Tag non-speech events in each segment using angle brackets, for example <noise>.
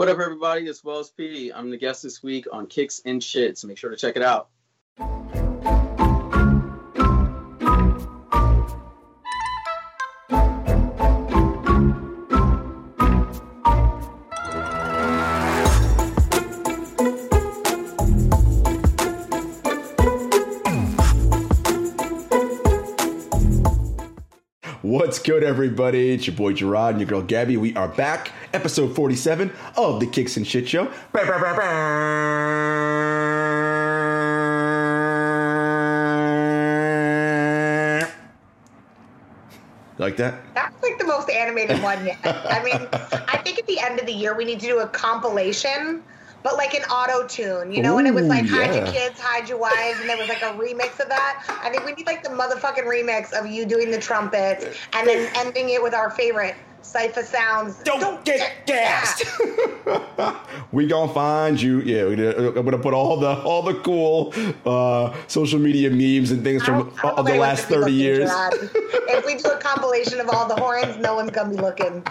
What up, everybody? It's Wells P. I'm the guest this week on Kicks and Shit, so make sure to check it out. What's good, everybody? It's your boy Gerard and your girl Gabby. We are back, episode 47 of the Kicks and Shit Show. Like that? That's like the most animated one yet. I mean, <laughs> I think at the end of the year we need to do a compilation, but like an auto tune, you know, and it was like Ooh, hide your kids, hide your wives, and there was like a remix of that. I think we need like the motherfucking remix of you doing the trumpets and then ending it with our favorite Cipha Sounds. Don't, get gassed. <laughs> we gonna find you. Yeah, we gonna, I'm gonna put all the all the cool uh, social media memes and things I from don't- I don't of the last 30 years. if we do a compilation of all the horns, no one's gonna be looking.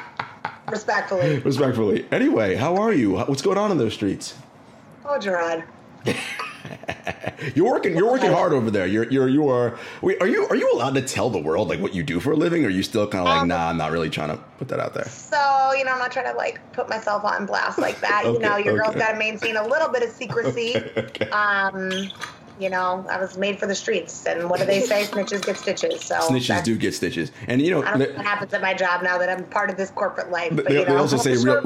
Respectfully. Respectfully. Anyway, how are you? What's going on in those streets? Oh, Gerard. <laughs> You're working. You're working hard over there. You're. You're. You are. Wait. Are you? Are you allowed to tell the world like what you do for a living? Or are you still kind of like, Um, nah, I'm not really trying to put that out there. So, you know, I'm not trying to like put myself on blast like that. <laughs> you know, your girl's okay. got to maintain a little bit of secrecy. <laughs> okay. Um, you know, I was made for the streets, and what do they say? <laughs> Snitches get stitches. So Snitches do get stitches, and you know. I don't know they- what happens at my job now that I'm part of this corporate life. But, they, you they also <laughs> say real.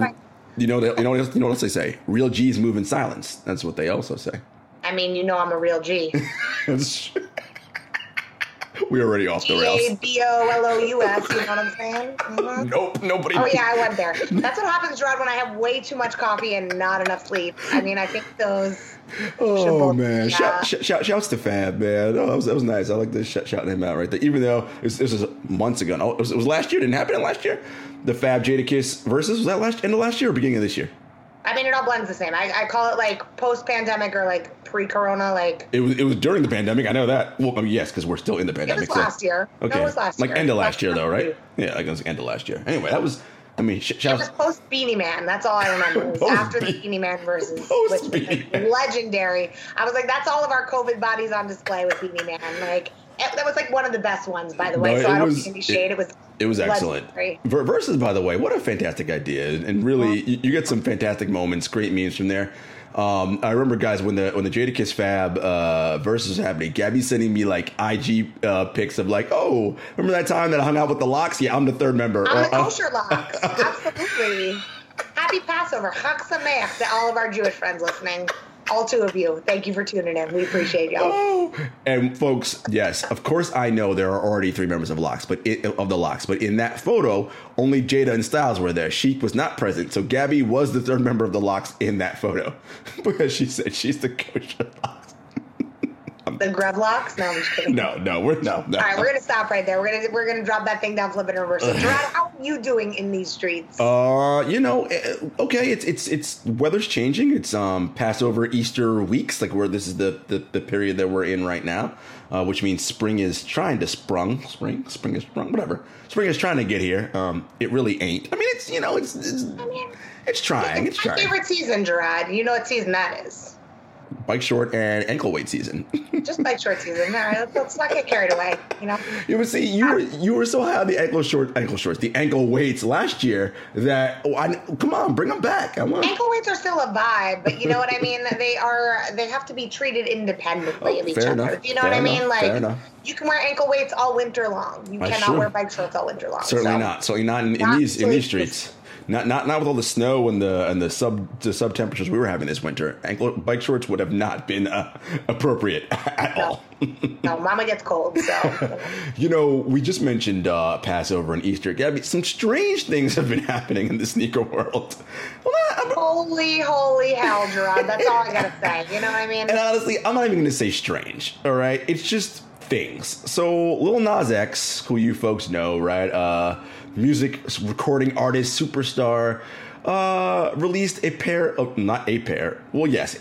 You know. They, you know. what else- You know what else they say? Real G's move in silence. That's what they also say. I mean, you know, I'm a real G. <laughs> That's- <laughs> We're already off the rails. B O L O U S. You know what I'm saying? Mhm. Nope. Nobody. Oh yeah, I went there. <laughs> That's what happens, Gerard, when I have way too much coffee and not enough sleep. I mean, I think those. Oh both- man! yeah. Shout, shout, shout, shouts to Fab, man. Oh, that was, that was nice. I like this shout, shouting him out right there. Even though this, this was months ago. No, it was, it was last year. Didn't happen in last year. The Fab Jadakiss versus was that last end of last year or beginning of this year? I mean, it all blends the same. I, I call it like post-pandemic or like pre-corona. Like It was it was during the pandemic. I know that. Well, I mean, yes, because we're still in the pandemic. it pandemic. was so- last year. Okay, No, it was last year. like year. end of last year though, right? Yeah, like it was end of last year. Anyway, that was. I mean, sh- was post Beenie Man. That's all I remember. It was Post after the Be- Beenie Man versus, Post which was Beanie like Man. legendary. I was like, that's all of our COVID bodies on display with Beenie Man. Like it- that was like one of the best ones, by the way. No, so I don't was- any shade. It, was It was excellent. legendary. Versus, by the way, what a fantastic idea, and really, you, you get some fantastic moments, great memes from there. Um, I remember, guys, when the when the Jadakiss Fab uh, versus was happening, Gabby sending me like IG uh, pics of like, oh, remember that time that I hung out with the Lox? Yeah, I'm the third member. I'm the Uh, uh, kosher Lox. <laughs> Absolutely. Happy Passover. Chag Sameach to all of our Jewish friends listening. All two of you. Thank you for tuning in. We appreciate y'all. Oh, and folks, yes, of course, I know there are already three members of Lox, but it, of the Lox, but in that photo, only Jada and Styles were there. Sheek was not present, so Gabby was the third member of the Lox in that photo <laughs> because she said she's the coach of Lox. The Grevlocks? No, I'm just kidding. No, no, we're no, no. All right, we're gonna stop right there. We're gonna we're gonna drop that thing down, flip it in reverse. So, Gerard, how are you doing in these streets? Uh, you know, eh, okay, it's it's it's weather's changing. It's um Passover, Easter weeks, like where this is the the, the period that we're in right now, uh, which means spring is trying to sprung, spring, spring is sprung, whatever. Spring is trying to get here. Um, it really ain't. I mean, it's you know, it's it's, I mean, it's trying, it's It's my trying. favorite season, Gerard. You know what season that is? Bike short and ankle weight season. <laughs> Just bike short season. All right, let's, not get carried away. You know. You would see you um, were you were so high on the ankle short ankle shorts, the ankle weights last year that oh, I, come on, bring them back. I want. Ankle weights are still a vibe, but you know what I mean. <laughs> They are. They have to be treated independently Oh, of each other. enough, You know fair what I enough, mean? fair Like enough. you can wear ankle weights all winter long. You That's cannot true. wear bike shorts all winter long. Certainly so. not. Certainly not in, in Not these in these streets. Not not not with all the snow and the and the sub the sub temperatures we were having this winter. Ankle bike shorts would have not been uh, appropriate <laughs> at No. all. no, Mama gets cold, so <laughs> You know, we just mentioned uh, Passover and Easter. Gabby, some strange things have been happening in the sneaker world. Well, not, I'm- holy, holy hell, Gerard. That's all I gotta say. You know what I mean? and honestly, I'm not even going to say strange. All right, it's just things. So, Lil Nas X, who you folks know, right? Uh, music recording artist, superstar, uh, released a pair of not a pair. Well, yes,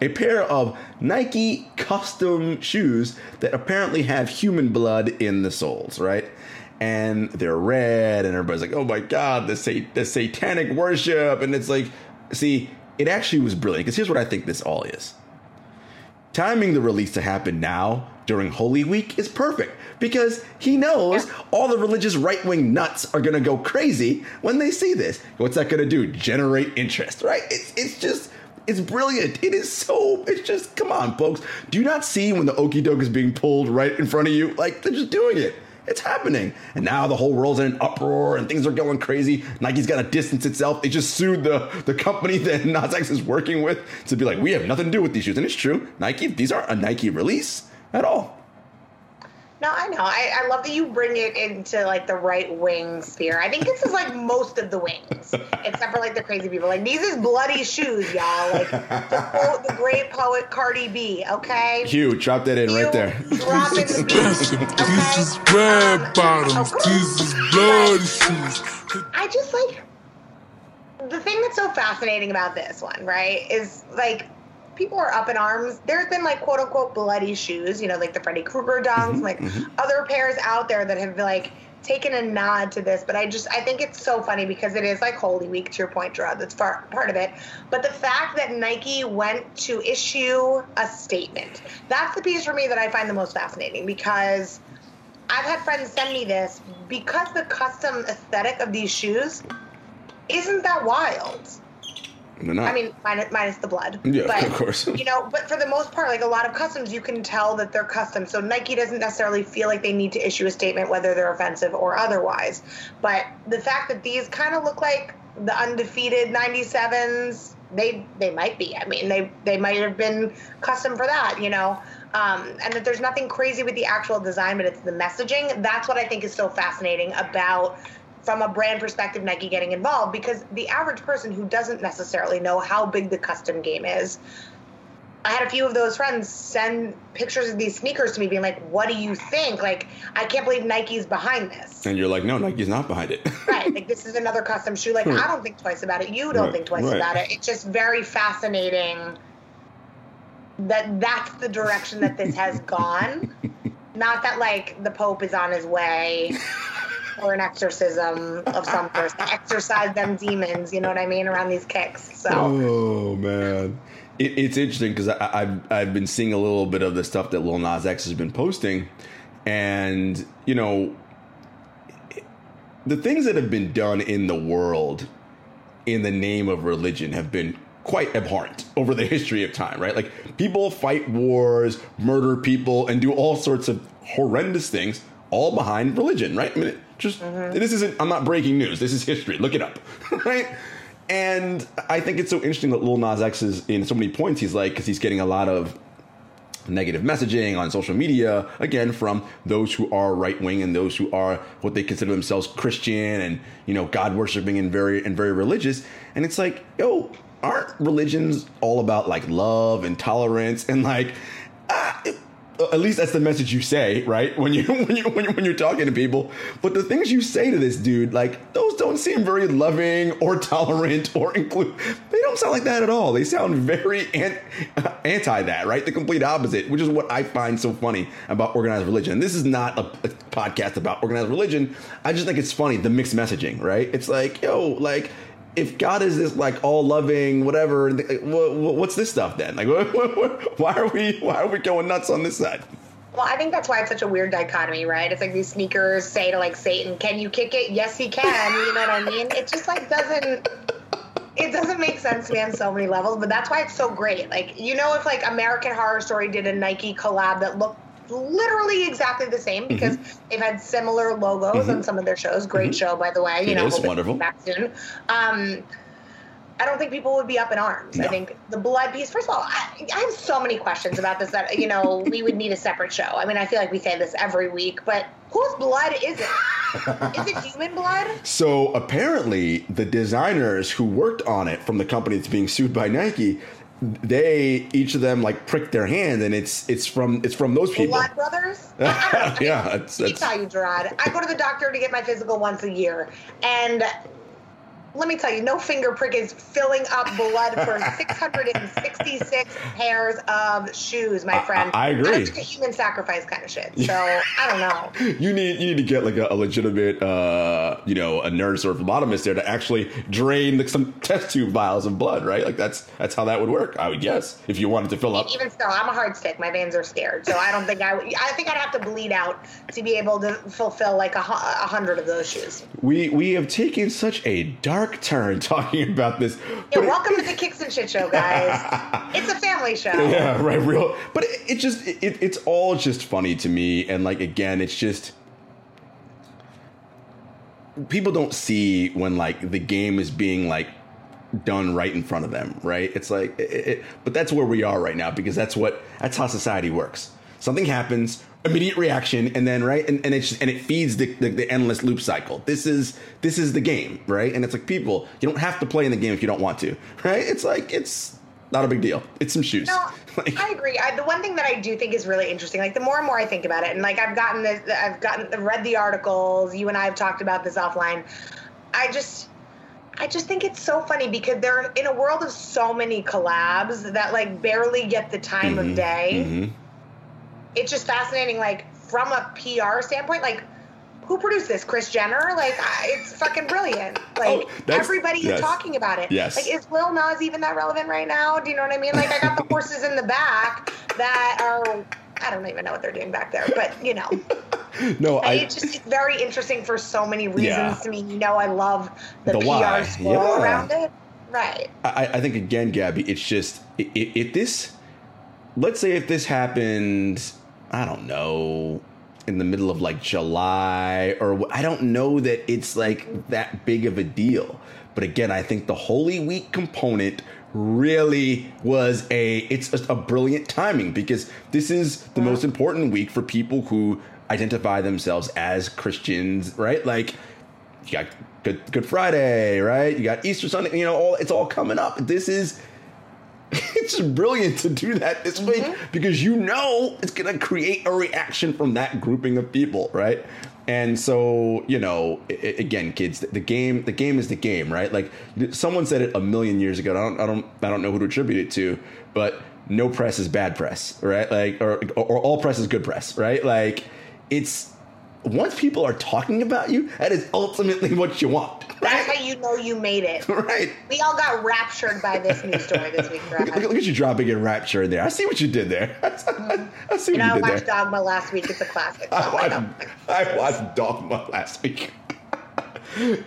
a pair of Nike custom shoes that apparently have human blood in the soles, right? And they're red, and everybody's like, "Oh my god, the sa- the satanic worship!" And it's like, see, it actually was brilliant because here's what I think this all is timing the release to happen now during Holy Week is perfect because he knows all the religious right wing nuts are gonna go crazy when they see this. What's that gonna do? Generate interest, right? It's it's just it's brilliant. It is so. It's just come on, folks. Do you not see when the okey doke is being pulled right in front of you? Like they're just doing it. It's happening. And now the whole world's in an uproar and things are going crazy. Nike's got to distance itself. They just sued the, the company <laughs> that Nas X is working with to be like, we have nothing to do with these shoes. And it's true. Nike, these aren't a Nike release at all. No, I know. I, I love that you bring it into like the right wing sphere. I think this is like most of the wings, <laughs> except for like the crazy people. Like these is bloody shoes, y'all. Like to quote <laughs> the great poet Cardi B. Okay. Hugh, drop that in right there. Drop in the <laughs> beat. This is red Um, bottoms. okay. This is bloody shoes. I just like the thing that's so fascinating about this one, right? Is like people are up in arms. There's been like quote unquote bloody shoes, you know, like the Freddy Krueger dunks, mm-hmm, like mm-hmm. other pairs out there that have like taken a nod to this. But I just I think it's so funny because it is like Holy Week to your point, Gerard. That's far, part of it. But the fact that Nike went to issue a statement, that's the piece for me that I find the most fascinating because. I've had friends send me this because the custom aesthetic of these shoes isn't that wild. They're not. I mean, minus, minus the blood. Yeah, but, of course. you know, but for the most part, like a lot of customs, you can tell that they're custom. So Nike doesn't necessarily feel like they need to issue a statement whether they're offensive or otherwise. But the fact that these kind of look like the undefeated 97s, they they might be. I mean, they they might have been custom for that, you know. Um, and that there's nothing crazy with the actual design, but it's the messaging. That's what I think is so fascinating about from a brand perspective, Nike getting involved because the average person who doesn't necessarily know how big the custom game is. I had a few of those friends send pictures of these sneakers to me, being like, "What do you think? Like, I can't believe Nike's behind this. and you're like, no, Nike's not behind it. <laughs> right? Like, this is another custom shoe. Like, I don't think twice about it. You don't Right, think twice right. about it. It's just very fascinating that that's the direction that this has <laughs> gone. Not that like the Pope is on his way <laughs> or an exorcism of some sort. Exorcise them demons, you know what I mean, around these kicks. So Oh man, it, it's interesting because I've I've been seeing a little bit of the stuff that Lil Nas X has been posting, and you know, the things that have been done in the world in the name of religion have been quite abhorrent over the history of time, right? Like people fight wars, murder people, and do all sorts of horrendous things, all behind religion, right? I mean, just this isn't. I'm not breaking news. This is history. Look it up, <laughs> right? And I think it's so interesting that Lil Nas X is in so many points. He's like, because he's getting a lot of negative messaging on social media again from those who are right wing and those who are what they consider themselves Christian and you know God worshiping and very and very religious and it's like yo aren't religions all about like love and tolerance and like ah, it- at least that's the message you say, right? When you <laughs> when you when, you, when you're talking to people. But the things you say to this dude, like those don't seem very loving or <laughs> tolerant or include. They don't sound like that at all. They sound very an, uh, anti that, right? The complete opposite, which is what I find so funny about organized religion. This is not a, a podcast about organized religion. I just think it's funny the mixed messaging, right? It's like yo, like if God is this like all loving, whatever, what's this stuff then? Like, <laughs> why are we why are we going nuts on this side? Well, I think that's why it's such a weird dichotomy, right? It's like these sneakers say to like Satan, "Can you kick it?" Yes, he can. You know what I mean? It just like doesn't. It doesn't make sense to me on so many levels, but that's why it's so great. Like, you know, if like American Horror Story did a Nike collab that looked literally exactly the same because mm-hmm. they've had similar logos on mm-hmm. some of their shows. Great mm-hmm. show, by the way. You It know, is wonderful. Back soon. Um, I don't think people would be up in arms. I think the blood piece. First of all, I, I have so many questions about this that you know we would need a separate show. I mean, I feel like we say this every week, but whose blood is it? is it <laughs> human blood? So apparently, the designers who worked on it from the company that's being sued by Nike, they each of them like pricked their hand, and it's it's from it's from those people. Blood brothers? I don't know. yeah, me that's tell you, Gerard. I go to the doctor to get my physical once a year, and let me tell you, no finger prick is filling up blood for <laughs> 666 pairs of shoes, my friend. I agree. That's a human sacrifice kind of shit. <laughs> So I don't know. you need you need to get like a, a legitimate uh you know a nurse or a phlebotomist there to actually drain like, some test tube vials of blood, right? Like that's that's how that would work. I would guess if you wanted to fill up. Even still, I'm a hard stick. My veins are scared, so I don't think I. would- I think I'd have to bleed out to be able to fulfill like a, a hundred of those shoes. We we have taken such a dark turn talking about this. Yeah, but it- welcome to the Kicks and Shit Show, guys. <laughs> it's a family show. yeah, right. Real, but it, it just it, it's all just funny to me, and like again, it's just people don't see when like the game is being like done right in front of them, right? It's like, it, it, but that's where we are right now because that's what that's how society works. Something happens, immediate reaction, and then right, and, and it's and it feeds the, the the endless loop cycle. This is this is the game, right? And it's like people, you don't have to play in the game if you don't want to, <laughs> right? It's like it's not a big deal. It's some shoes. No, <laughs> Like- I agree. I, the one thing that I do think is really interesting, like the more and more I think about it, and like I've gotten this, I've gotten read the articles. You and I have talked about this offline. I just, I just think it's so funny because they're in a world of so many collabs that like barely get the time Mm-hmm. of day. Mhm. It's just fascinating, like from a PR standpoint, like. Who produced this? Kris Jenner? Like, I, it's fucking brilliant. <laughs> Like, Oh, everybody yes. is talking about it. Yes. Like, is Lil Nas even that relevant right now? Do you know what I mean? Like, I got the <laughs> horses in the back that are, I don't even know what they're doing back there, but you know, <laughs> No, I. it's just it's very interesting for so many reasons Yeah. to me. You know, I love the, The PR why. swirl Yeah. around it. Right. I, I think again, Gabby, it's just if, if this, let's say if this happened, I don't know, in the middle of like July or I don't know that it's like that big of a deal. But again, I think the Holy Week component really was a it's just a brilliant timing because this is the most important week for people who identify themselves as Christians, right? Like you got Good Good Friday, right? You got Easter Sunday. You know, all it's all coming up. This is <laughs> it's just brilliant to do that this week mm-hmm. because you know it's gonna create a reaction from that grouping of people, right? And so you know, i- i- again, kids, the game, the game is the game, right? Like someone said it a million years ago. I don't, I don't, I don't know who to attribute it to, but no press is bad press, right? Like, or, or all press is good press, right? Like, it's once people are talking about you, that is ultimately what you want, <laughs> That's how you know you made it. <laughs> right? We all got raptured by this news story this week, Brad. Look, look at you dropping in rapture in there. I see what you did there. <laughs> I see mm-hmm. what You you, know, I watched there. Dogma last week. It's a classic. I oh I watched, I watched Dogma last week.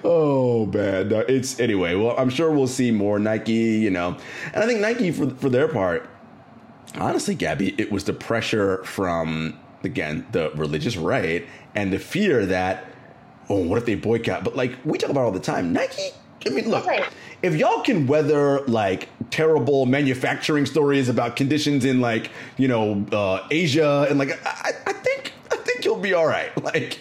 oh man, no, it's anyway. Well, I'm sure we'll see more Nike. You know, and I think Nike for for their part, honestly, Gabby, it was the pressure from again the religious right and the fear that oh, what if they boycott? But like we talk about all the time, Nike. I mean, look, Right. if y'all can weather like terrible manufacturing stories about conditions in like you know uh, Asia and like I, I think I think you'll be all right. <laughs> Like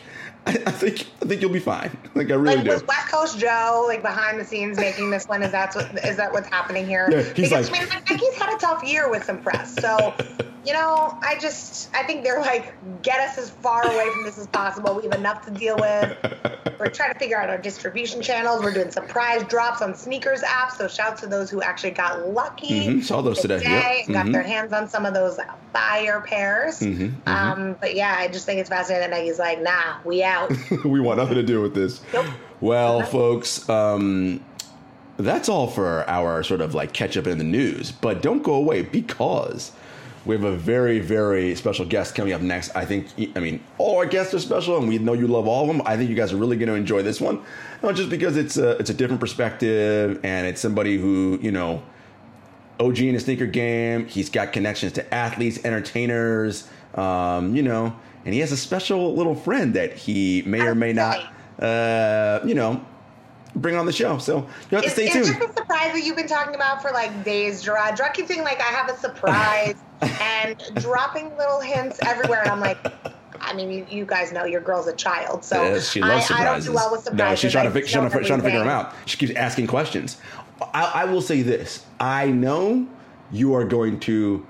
I, I think I think you'll be fine. <laughs> Like I really Like do. was West Coast Joe like behind the scenes making this one? Is that what is that what's happening here? Yeah, he's because like- I mean, Nike's had a tough year with some press, so <laughs> you know, I just I think they're like get us as far away from this as possible. We have enough to deal with. <laughs> We're trying to figure out our distribution channels. We're doing surprise drops on sneakers apps. So shouts to those who actually got lucky Mhm, saw those today. Yep. and got Mhm. their hands on some of those fire pairs. Mhm, mhm. Um, but yeah, I just think it's fascinating that Nike's like, nah, we out. <laughs> we want nothing to do with this. Nope. Well, folks, um, that's all for our sort of like catch up in the news. But don't go away because we have a very, very special guest coming up next. I think, I mean, all our guests are special, and we know you love all of them. I think you guys are really going to enjoy this one, not just because it's a it's a different perspective and it's somebody who you know. OG in the sneaker game. He's got connections to athletes, entertainers, Um, you know, and he has a special little friend that he may or may not, uh, you know, bring on the show. So you have to stay tuned. this a surprise that you've been talking about for like days, Gerard? Gerard keeps saying like I have a surprise <laughs> and dropping little hints everywhere, and I'm like, I mean, you, you guys know your girl's a child, so she loves I, I don't surprises. do well with surprises. no, she's trying to, I she's trying to, trying to figure them out. She keeps asking questions. I, I will say this: I know you are going to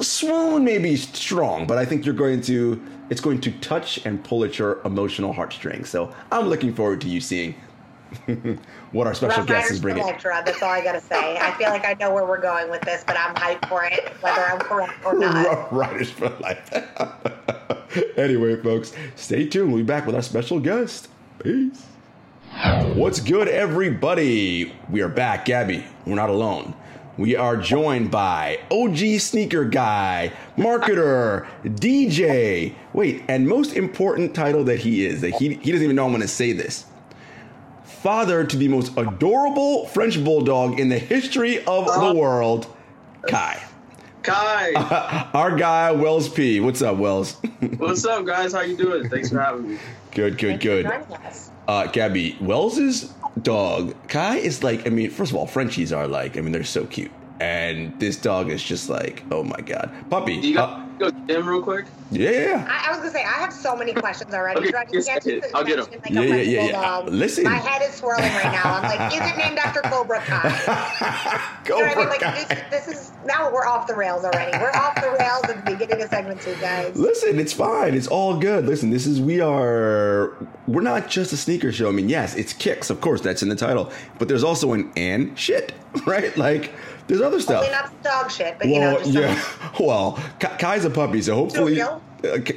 swoon, maybe strong, but I think you're going to. It's going to touch and pull at your emotional heartstrings. So I'm looking forward to you seeing <laughs> what our special Rough guest is bringing. life, That's all I gotta say. I feel like I know where we're going with this, but I'm hyped for it, whether I'm correct or not. <laughs> Rough Riders for life. <laughs> anyway, folks, stay tuned. We'll be back with our special guest. Peace. What's good, everybody? We are back, Gabby. We're not alone. We are joined by OG sneaker guy, marketer, DJ. Wait, and most important title that he is that he he doesn't even know I'm going to say this. Father to the most adorable French bulldog in the history of the uh-huh. world, Kai. Kai, <laughs> Our guy Wells P. What's up, Wells? <laughs> what's up, guys? How you doing? Thanks for having me. good, good, Thank you for good. us. Uh, Gabby, Wells's dog Kai is like. I mean, first of all, Frenchies are like. I mean, they're so cute, and this dog is just like, oh my god, puppy. Do you go, go gym real quick? yeah, yeah, yeah. I, I was gonna say I have so many questions already. Okay, Gerard, you yes, can't I I'll get mention, like, Yeah, yeah, yeah, yeah. Listen. my head is swirling right now. I'm like, is it named after Cobra Kai? Go <laughs> You know what I for mean? Like Kai. this, this is now we're off the rails already. We're off the rails at the beginning of segment two, guys. Listen, it's fine. It's all good. Listen, this is we are we're not just a sneaker show. I mean, yes, it's kicks, of course, that's in the title, but there's also an and shit, <laughs> right? Like there's other stuff. Only not dog shit, but you know, Well, just yeah. some- <laughs> Well, Kai's a puppy, so hopefully, uh,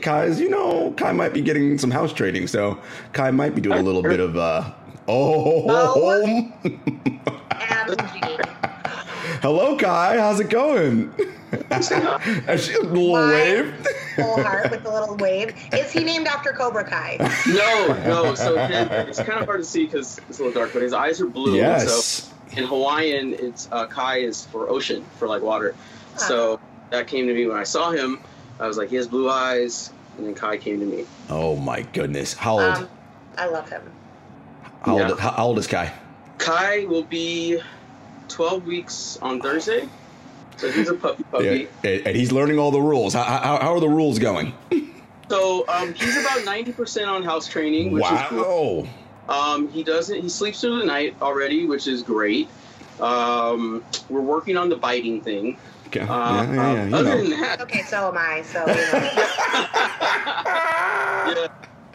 Kai's. You know, Kai might be getting some house trading, so Kai might be doing a little bit of. uh Oh, Oh. MG. <laughs> hello, Kai. How's it going? <laughs> Has she a little My wave? Full heart with a little wave. Is he named after Cobra Kai? No, no. So his, it's kind of hard to see because it's a little dark, but his eyes are blue. Yes. So in Hawaiian, it's uh, Kai is for ocean, for like water. So that came to me when I saw him. I was like, he has blue eyes, and then Kai came to me. Oh my goodness! How old? Um, I love him. how, old how, how old is Kai? Kai will be 12 weeks on Thursday. So he's a puppy puppy. Yeah, and and he's learning all the rules. How, how, how are the rules going? <laughs> So um, he's about 90% on house training, which is cool. Wow! Um, he doesn't. He sleeps through the night already, which is great. Um, we're working on the biting thing. Okay. Uh, yeah, yeah, yeah, um, other know. than that, Okay, so am I. So you know. <laughs> yeah.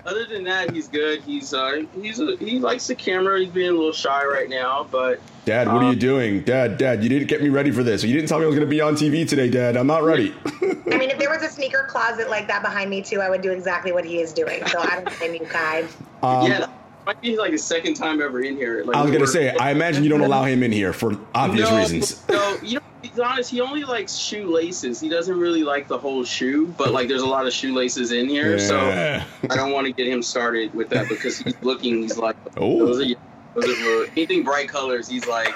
Other than that, he's good. He's uh, he's a, he likes the camera. He's being a little shy right now, but Dad, what are you Um, doing? Dad, Dad, you didn't get me ready for this. You didn't tell me I was going to be on TV today, Dad. I'm not ready. I mean, if there was a sneaker closet like that behind me too, I would do exactly what he is doing. So I don't blame you, Kai. Um, yeah, that might be like his second time ever in here. Like, I was we going to were- say, I imagine you don't allow him in here for obvious no, reasons. <laughs> No, you know, he's honest. He only likes shoelaces. He doesn't really like the whole shoe, but like, there's a lot of shoelaces in here, so I don't want to get him started with that because he's looking. He's like, <laughs> Oh. those are, those are anything bright colors. He's like,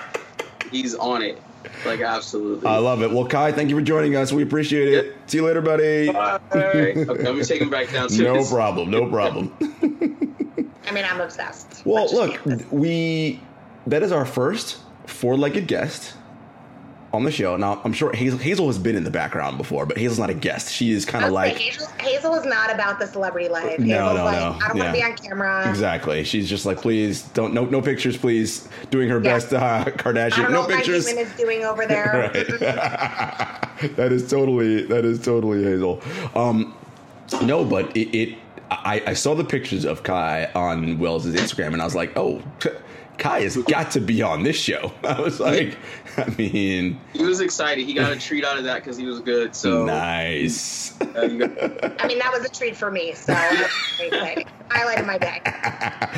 he's on it. Like absolutely. I love it. Well, Kai, thank you for joining us. We appreciate it. See you later, buddy. Right. Okay, let me take him back downstairs. <laughs> No problem. No problem. I mean, I'm obsessed. Well, look, we that is our first four-legged guest on the show. Now, I'm sure Hazel, Hazel has been in the background before, but Hazel's not a guest. She is kind of like Hazel, Hazel is not about the celebrity life. No, Hazel's no, like, no. I don't want to be on camera. exactly. She's just like, please don't no no pictures, please. Doing her Yeah. best, uh, Kardashian. No what my pictures. is doing over <laughs> there. <laughs> That is totally that is totally Hazel. Um, no, but it, it I, I saw the pictures of Kai on Wells's Instagram, and I was like, oh. Kai has got to be on this show. <laughs> I was like, I mean, He was excited. He got a treat out of that because he was good. So nice. you got- I mean, that was a treat for me. So that's a highlight of my day.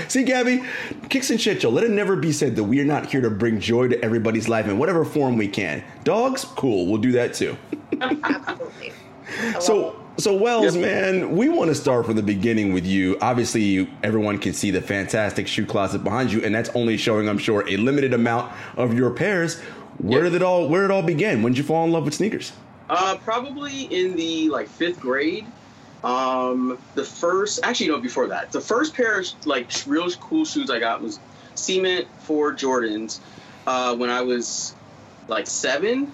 <laughs> See, Gabby, kicks and shit, Joe. Let it never be said that we are not here to bring joy to everybody's life in whatever form we can. Dogs, cool. We'll do that too. Absolutely. I So, it. So Wells, Yep. man, we want to start from the beginning with you. Obviously, you, everyone can see the fantastic shoe closet behind you, and that's only showing, I'm sure, a limited amount of your pairs. Where Yep. did it all? Where did it all begin? When did you fall in love with sneakers? Uh, probably in the like fifth grade. Um, the first, actually, no, before that, the first pair of like real cool shoes I got was Cement for Jordans uh, when I was like seven,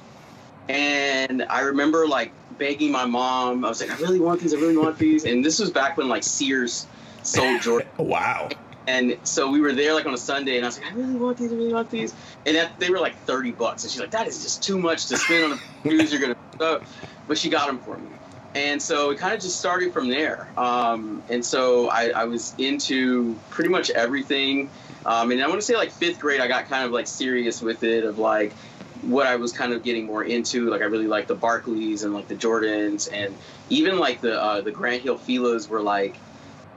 and I remember like begging my mom. I was like, I really want these. I really want these. And this was back when like Sears sold <laughs> Jordan. Wow. And so we were there like on a Sunday, and I was like, I really want these, I really want these. And that, they were like 30 bucks. And she's like, that is just too much to spend on the shoes <laughs> you're going to. But she got them for me. And so it kind of just started from there. Um, and so I, I, was into pretty much everything. Um, and I want to say like fifth grade, I got kind of like serious with it of like what I was kind of getting more into. Like I really liked the Barkleys and like the Jordans, and even like the uh, the Grant Hill Filas were like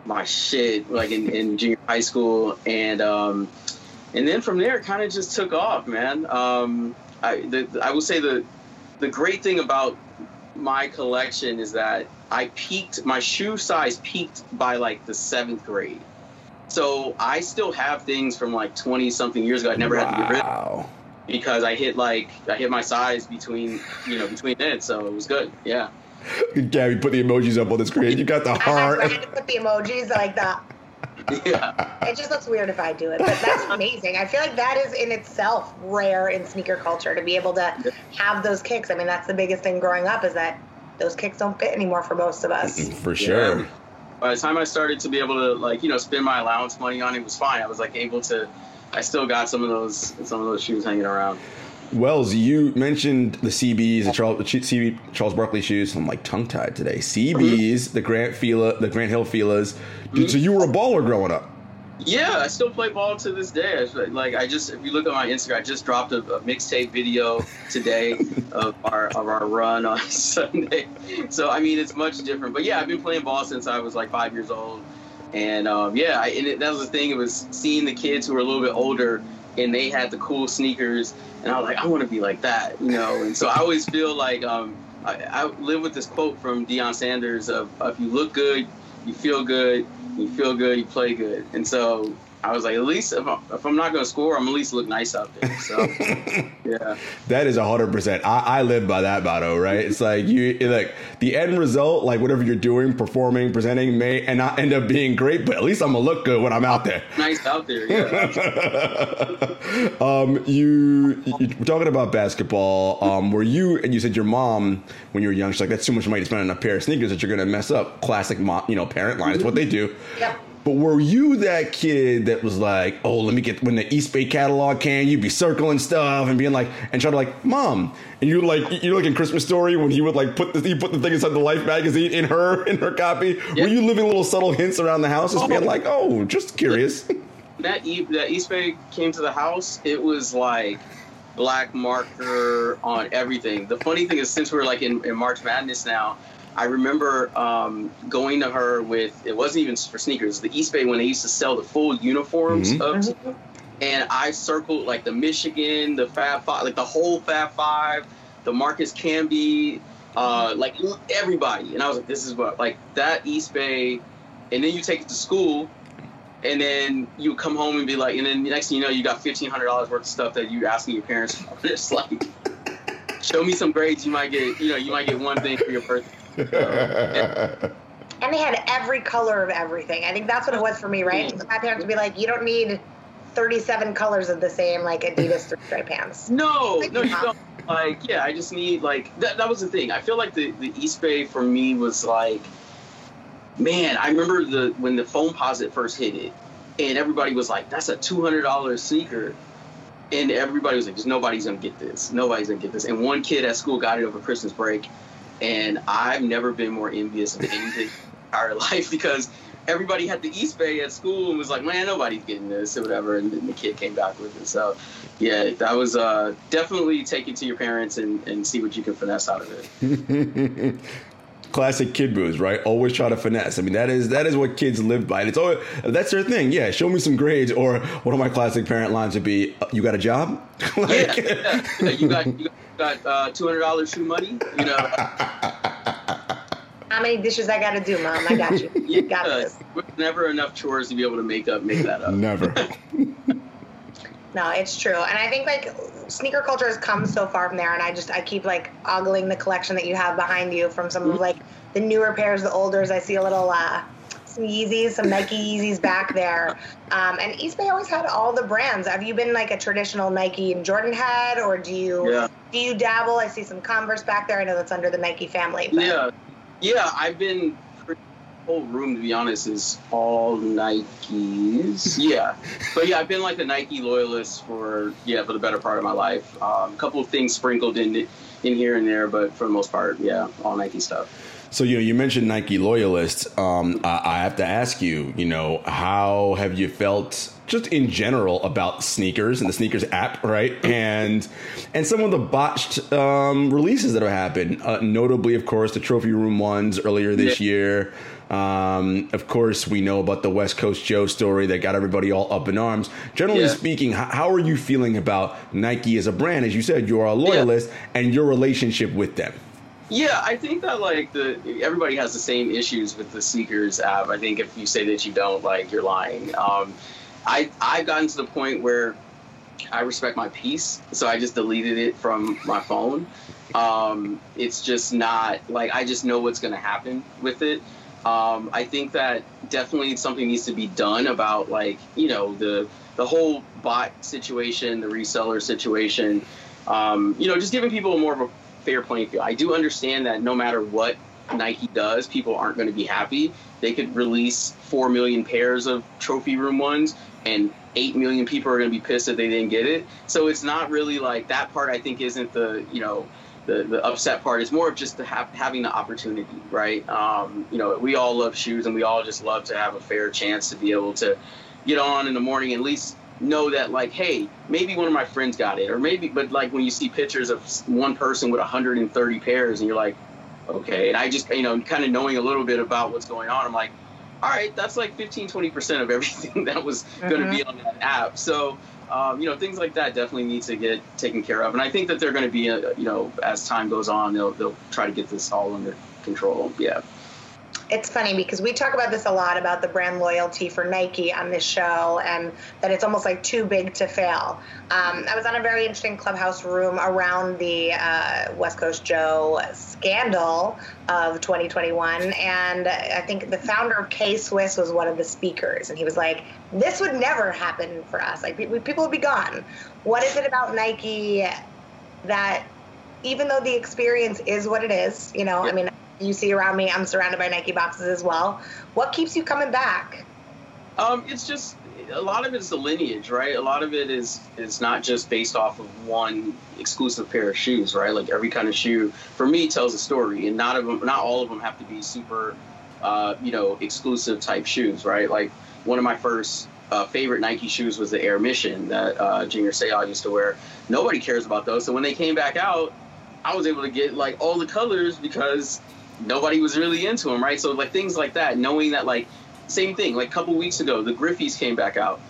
my shit like in, in junior high school and um and then from there it kind of just took off man um i the, i will say the the great thing about my collection is that i peaked my shoe size peaked by like the seventh grade so i still have things from like 20 something years ago i never wow. had to get rid of because i hit like i hit my size between you know between then so it was good yeah Gabby, put the emojis up on the screen. You got the <laughs> heart. I had to put the emojis like that. Yeah. It just looks weird if I do it, but that's amazing. I feel like that is in itself rare in sneaker culture to be able to have those kicks. I mean, that's the biggest thing growing up is that those kicks don't fit anymore for most of us. For sure. Yeah. By the time I started to be able to like, you know, spend my allowance money on it was fine. I was like able to I still got some of those some of those shoes hanging around. Wells, you mentioned the CBs, the Charles, CB, Charles Barkley shoes. I'm like tongue tied today. CBs, mm-hmm. the Grant Fila, the Grant Hill Filas. Mm-hmm. So you were a baller growing up. Yeah, I still play ball to this day. Like I just, if you look at my Instagram, I just dropped a, a mixtape video today <laughs> of our of our run on <laughs> Sunday. So I mean, it's much different. But yeah, I've been playing ball since I was like five years old, and um, yeah, I, and it, that was the thing. It was seeing the kids who were a little bit older and they had the cool sneakers, and I was like, I want to be like that, you know. And so I always feel like um, I, I live with this quote from Deion Sanders of, if you look good, you feel good, you feel good, you play good. And so I was like, at least if I'm, if I'm not going to score, I'm at least look nice out there. So, <laughs> yeah. That is 100%. I, I live by that motto, right? It's like you, like the end result, like whatever you're doing, performing, presenting may and not end up being great, but at least I'm going to look good when I'm out there. Nice out there, yeah. <laughs> um, you, you were talking about basketball. Um, were you, and you said your mom, when you were young, she's like, that's too much money to spend on a pair of sneakers that you're going to mess up. Classic mom, you know, parent line. It's what they do. Yep but were you that kid that was like, oh, let me get when the Eastbay catalog came, you'd be circling stuff and being like, and trying to like, mom, and you like, you know, like in Christmas Story when he would like put the he put the thing inside the Life magazine in her in her copy. Were you living little subtle hints around the house, just oh. being like, oh, just curious. <laughs> that e- that Eastbay came to the house, it was like black marker on everything. The funny thing is, since we're like in, in March Madness now I remember um, going to her with it wasn't even for sneakers. The Eastbay when they used to sell the full uniforms mm-hmm. of, mm-hmm. and I circled like the Michigan, the Fab Five, like the whole Fab Five, the Marcus Camby, uh, like everybody. And I was like, this is what like that Eastbay, and then you take it to school. And then you come home and be like, and then the next thing you know, you got fifteen hundred dollars worth of stuff that you're asking your parents for. It's <laughs> like, show me some grades, you might get, you know, you might get one thing for your birthday <laughs> and they had every color of everything. I think that's what it was for me, right? Mm-hmm. My parents would be like, "You don't need 37 colors of the same like Adidas three stripe pants." <laughs> No, like, no, you don't. Like, yeah, I just need like that. That was the thing. I feel like the the Eastbay for me was like, man, I remember the when the Foamposite first hit it, and everybody was like, "That's a two hundred dollars sneaker." And everybody was like, "Just nobody's gonna get this. Nobody's gonna get this." And one kid at school got it over Christmas break, and I've never been more envious of anything in our <laughs> life because everybody had the Eastbay at school and was like, man, nobody's getting this or whatever. And then the kid came back with it. So, yeah, that was uh, definitely take it to your parents and, and see what you can finesse out of it. <laughs> Classic kid moves, right? Always try to finesse. I mean, that is that is what kids live by. And it's always that's their thing. Yeah, show me some grades. Or one of my classic parent lines would be, "You got a job? <laughs> like, yeah, yeah. You got you got got uh, two hundred dollars shoe money. You know. How many dishes I got to do, mom? I got you. <laughs> You got this. Never enough chores to be able to make up make that up. Never. <laughs> no, it's true, and I think like sneaker culture has come so far from there, and I just I keep like ogling the collection that you have behind you from some of like the newer pairs, the olders. I see a little uh, some Yeezys, some Nike Yeezys back there. Um, and Eastbay always had all the brands. Have you been like a traditional Nike and Jordan head, or do you Yeah. do you dabble? I see some Converse back there. I know that's under the Nike family. But Yeah, yeah. I've been. The whole room, to be honest, is all Nikes. <laughs> Yeah, but yeah, I've been like a Nike loyalist for yeah for the better part of my life. Um, a couple of things sprinkled in in here and there, but for the most part, yeah, all Nike stuff. So you know, you mentioned Nike loyalists. Um, I, I have to ask you, you know, how have you felt just in general about sneakers and the sneakers app, right? And and some of the botched um, releases that have happened, uh, notably, of course, the trophy room ones earlier this Yeah. year. Um, of course, we know about the West Coast Joe story that got everybody all up in arms. Generally Yeah. speaking, how, how are you feeling about Nike as a brand? As you said, you are a loyalist, and your relationship with them. Yeah, I think that like the everybody has the same issues with the sneakers app. I think if you say that you don't, like you're lying. Um, I I've gotten to the point where I respect my peace, so I just deleted it from my phone. Um, it's just not like I just know what's going to happen with it. Um, I think that definitely something needs to be done about like you know the the whole bot situation, the reseller situation. Um, you know, just giving people more of a fair playing field. I do understand that no matter what Nike does, people aren't going to be happy. They could release four million pairs of trophy room ones, and eight million people are going to be pissed that they didn't get it. So it's not really like that part. I think isn't the you know the, the upset part. is more of just the ha- having the opportunity, right? Um, you know, we all love shoes, and we all just love to have a fair chance to be able to get on in the morning, at least know that like, hey, maybe one of my friends got it, or maybe, but like when you see pictures of one person with 130 pairs, and you're like, okay, and I just you know kind of knowing a little bit about what's going on, I'm like, all right, that's like 15, 20 percent of everything <laughs> that was going to be on that app. So. Um, you know, things like that definitely need to get taken care of, and I think that they're going to be, uh, you know, as time goes on, they'll they'll try to get this all under control. Yeah. It's funny because we talk about this a lot about the brand loyalty for Nike on this show and that it's almost like too big to fail. Um, I was on a very interesting clubhouse room around the uh, West Coast Joe scandal of 2021, and I think the founder of K Swiss was one of the speakers, and he was like, "This would never happen for us. Like pe- people would be gone. What is it about Nike that?" Even though the experience is what it is, you know, I mean, you see around me, I'm surrounded by Nike boxes as well. What keeps you coming back? Um, it's just a lot of it is the lineage, right? A lot of it is is not just based off of one exclusive pair of shoes, right? Like every kind of shoe for me tells a story, and not of them, not all of them have to be super, uh, you know, exclusive type shoes, right? Like one of my first uh, favorite Nike shoes was the Air Mission that uh, Junior Seau used to wear. Nobody cares about those, so when they came back out, I was able to get like all the colors because nobody was really into him, right? So like things like that, knowing that like same thing. Like a couple weeks ago, the Griffeys came back out.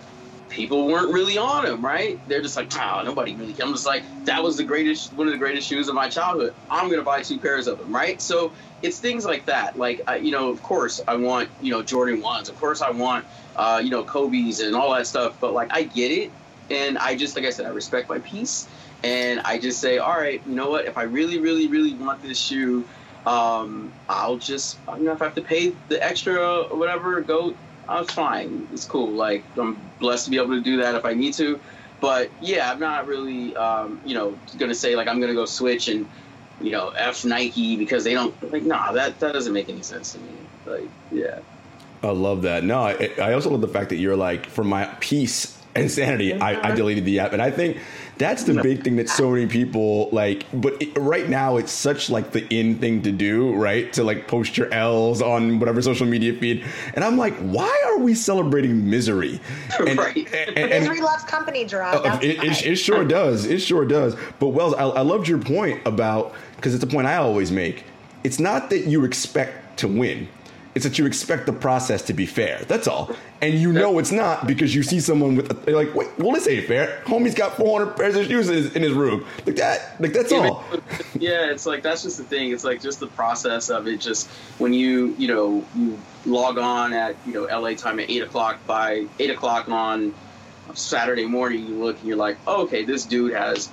People weren't really on him, right? They're just like, wow, nobody really. I'm just like, that was the greatest, one of the greatest shoes of my childhood. I'm gonna buy two pairs of them, right? So it's things like that. Like, I, you know, of course, I want, you know, Jordan ones. Of course, I want, uh, you know, Kobe's and all that stuff. But like, I get it, and I just, like I said, I respect my peace, and I just say, all right, you know what? If I really, really, really want this shoe, um, I'll just, you know, if I have to pay the extra or whatever, go. I'm fine. It's cool. Like I'm blessed to be able to do that if I need to. But yeah, I'm not really, um, you know, gonna say like I'm gonna go switch and, you know, f Nike because they don't like. Nah, that that doesn't make any sense to me. Like, yeah. I love that. No, I, I also love the fact that you're like, for my peace and sanity, I, I deleted the app, and I think that's the big thing that so many people like. But it, right now, it's such like the in thing to do, right? To like post your L's on whatever social media feed, and I'm like, why are we celebrating misery? <laughs> And, Right. and- and- Misery loves company, Gerard. Oh, it, it, it sure does. It sure does. But Wells, I, I loved your point about because it's a point I always make. It's not that you expect to win; it's that you expect the process to be fair. That's all. And you know it's not because you see someone with a, like, wait, well, this ain't fair. Homie's got 400 pairs of shoes in his, in his room. Like that. Like that's all. <laughs> yeah, it's like that's just the thing. It's like just the process of it. Just when you you know you log on at you know LA time at eight o'clock by eight o'clock on Saturday morning, you look and you're like, oh, okay, this dude has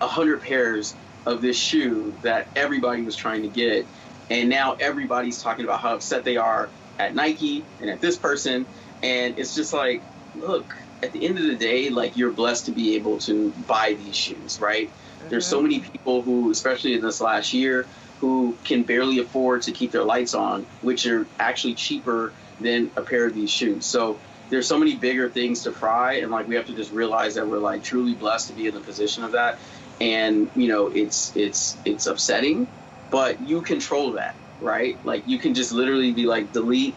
a hundred pairs of this shoe that everybody was trying to get, and now everybody's talking about how upset they are at Nike and at this person, and it's just like, look, at the end of the day, like you're blessed to be able to buy these shoes, right? Mm-hmm. There's so many people who, especially in this last year, who can barely afford to keep their lights on, which are actually cheaper than a pair of these shoes. So there's so many bigger things to fry, and like we have to just realize that we're like truly blessed to be in the position of that. And you know, it's it's it's upsetting, but you control that, right? Like you can just literally be like delete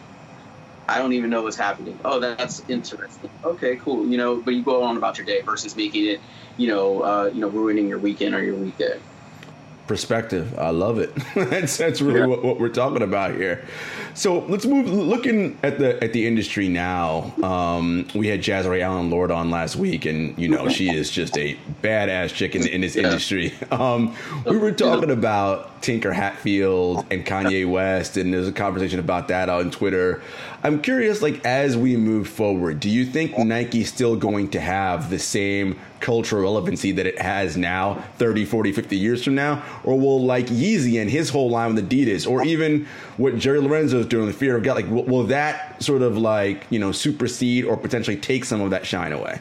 I don't even know what's happening. Oh, that's interesting. Okay, cool. You know, but you go on about your day versus making it, you know, uh, you know, ruining your weekend or your weekday. Perspective, I love it. <laughs> that's that's really yeah. what, what, we're talking about here. So let's move. Looking at the at the industry now, um, we had Jazerai Allen Lord on last week, and you know she is just a badass chick in, in this <laughs> yeah. industry. Um, we were talking about Tinker Hatfield and Kanye West, and there's a conversation about that on Twitter. I'm curious, like as we move forward, do you think Nike's still going to have the same cultural relevancy that it has now 30 40 50 years from now? Or will like yeezy and his whole line with adidas or even what jerry lorenzo is doing the fear of god like will, will that sort of like you know supersede or potentially take some of that shine away?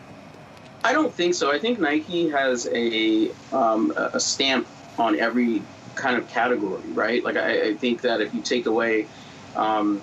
I don't think so. I think nike has a um, a stamp on every kind of category right like i, I think that if you take away um,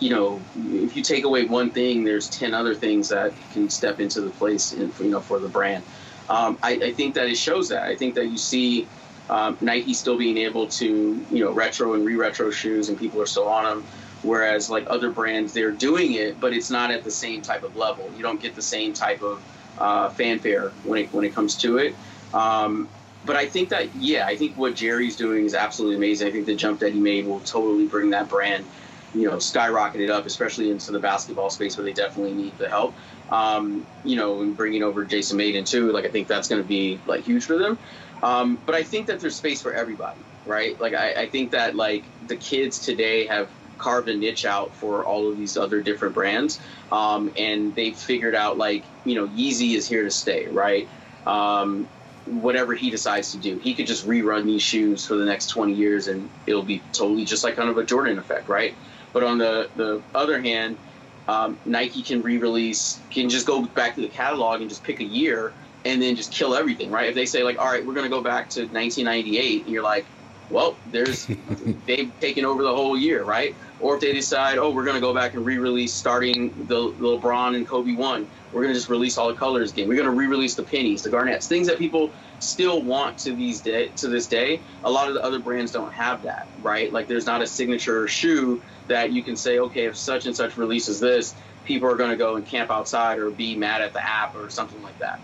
you know, if you take away one thing, there's ten other things that can step into the place, in, you know, for the brand. Um, I, I, think that it shows that. I think that you see um, Nike still being able to, you know, retro and re-retro shoes, and people are still on them. Whereas like other brands, they're doing it, but it's not at the same type of level. You don't get the same type of uh, fanfare when it when it comes to it. Um, but I think that yeah, I think what Jerry's doing is absolutely amazing. I think the jump that he made will totally bring that brand you know, skyrocketed up, especially into the basketball space where they definitely need the help. Um, you know, and bringing over Jason Mayden too, like I think that's going to be like huge for them. Um, but I think that there's space for everybody, right? Like I, I think that like the kids today have carved a niche out for all of these other different brands, um, and they've figured out like you know Yeezy is here to stay, right? Um, whatever he decides to do. He could just rerun these shoes for the next 20 years and it'll be totally just like kind of a Jordan effect, right? But on the, the other hand, um, Nike can re-release, can just go back to the catalog and just pick a year and then just kill everything, right? If they say like, all right, we're going to go back to 1998, and you're like, well, there's <laughs> they've taken over the whole year, right? Or if they decide, oh, we're going to go back and re-release starting the, the LeBron and Kobe one, we're going to just release all the colors again. We're going to re-release the pennies, the Garnetts, things that people still want to these day to this day. A lot of the other brands don't have that, right? Like there's not a signature shoe that you can say, okay, if such and such releases this, people are going to go and camp outside or be mad at the app or something like that.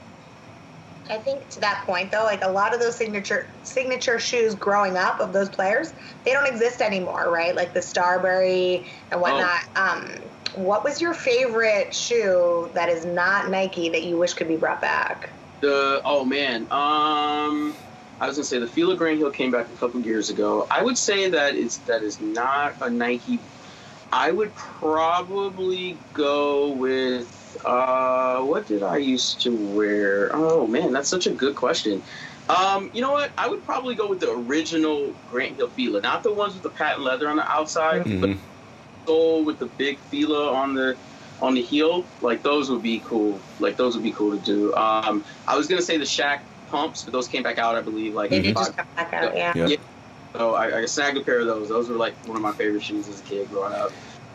I think to that point though, like a lot of those signature signature shoes growing up of those players, they don't exist anymore, right? Like the Starbury and whatnot. Oh. Um, what was your favorite shoe that is not Nike that you wish could be brought back? The oh man, um, I was gonna say the Fila Grant Hill came back a couple years ago. I would say that it's that is not a Nike. I would probably go with uh, what did I used to wear? Oh man, that's such a good question. Um, you know what? I would probably go with the original Grant Hill Fila, not the ones with the patent leather on the outside, mm-hmm. but sole with the big Fila on the on the heel. Like those would be cool. Like those would be cool to do. Um, I was gonna say the Shaq pumps, but those came back out, I believe. Like they did just come back out, yeah. yeah. So I, I snagged a pair of those. Those were like one of my favorite shoes as a kid growing up.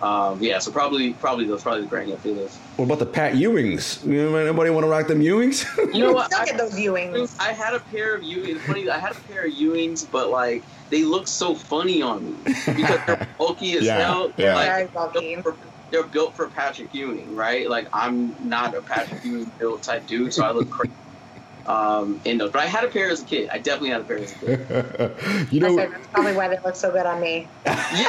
Um, yeah, so probably probably those probably the Grant Hill Filas. What about the Pat Ewings? Anybody want to rock them Ewings? <laughs> You know what? Still I, get those Ewings. I had a pair of Ewings. Funny, I had a pair of Ewings, but like they look so funny on me because they're <laughs> bulky as yeah, hell. Yeah, like, very bulky. They're, they're built for Patrick Ewing, right? Like I'm not a Patrick Ewing built type dude, so I look crazy um, in those. But I had a pair as a kid. I definitely had a pair as a kid. <laughs> you know, that's probably why they look so good on me. Yeah.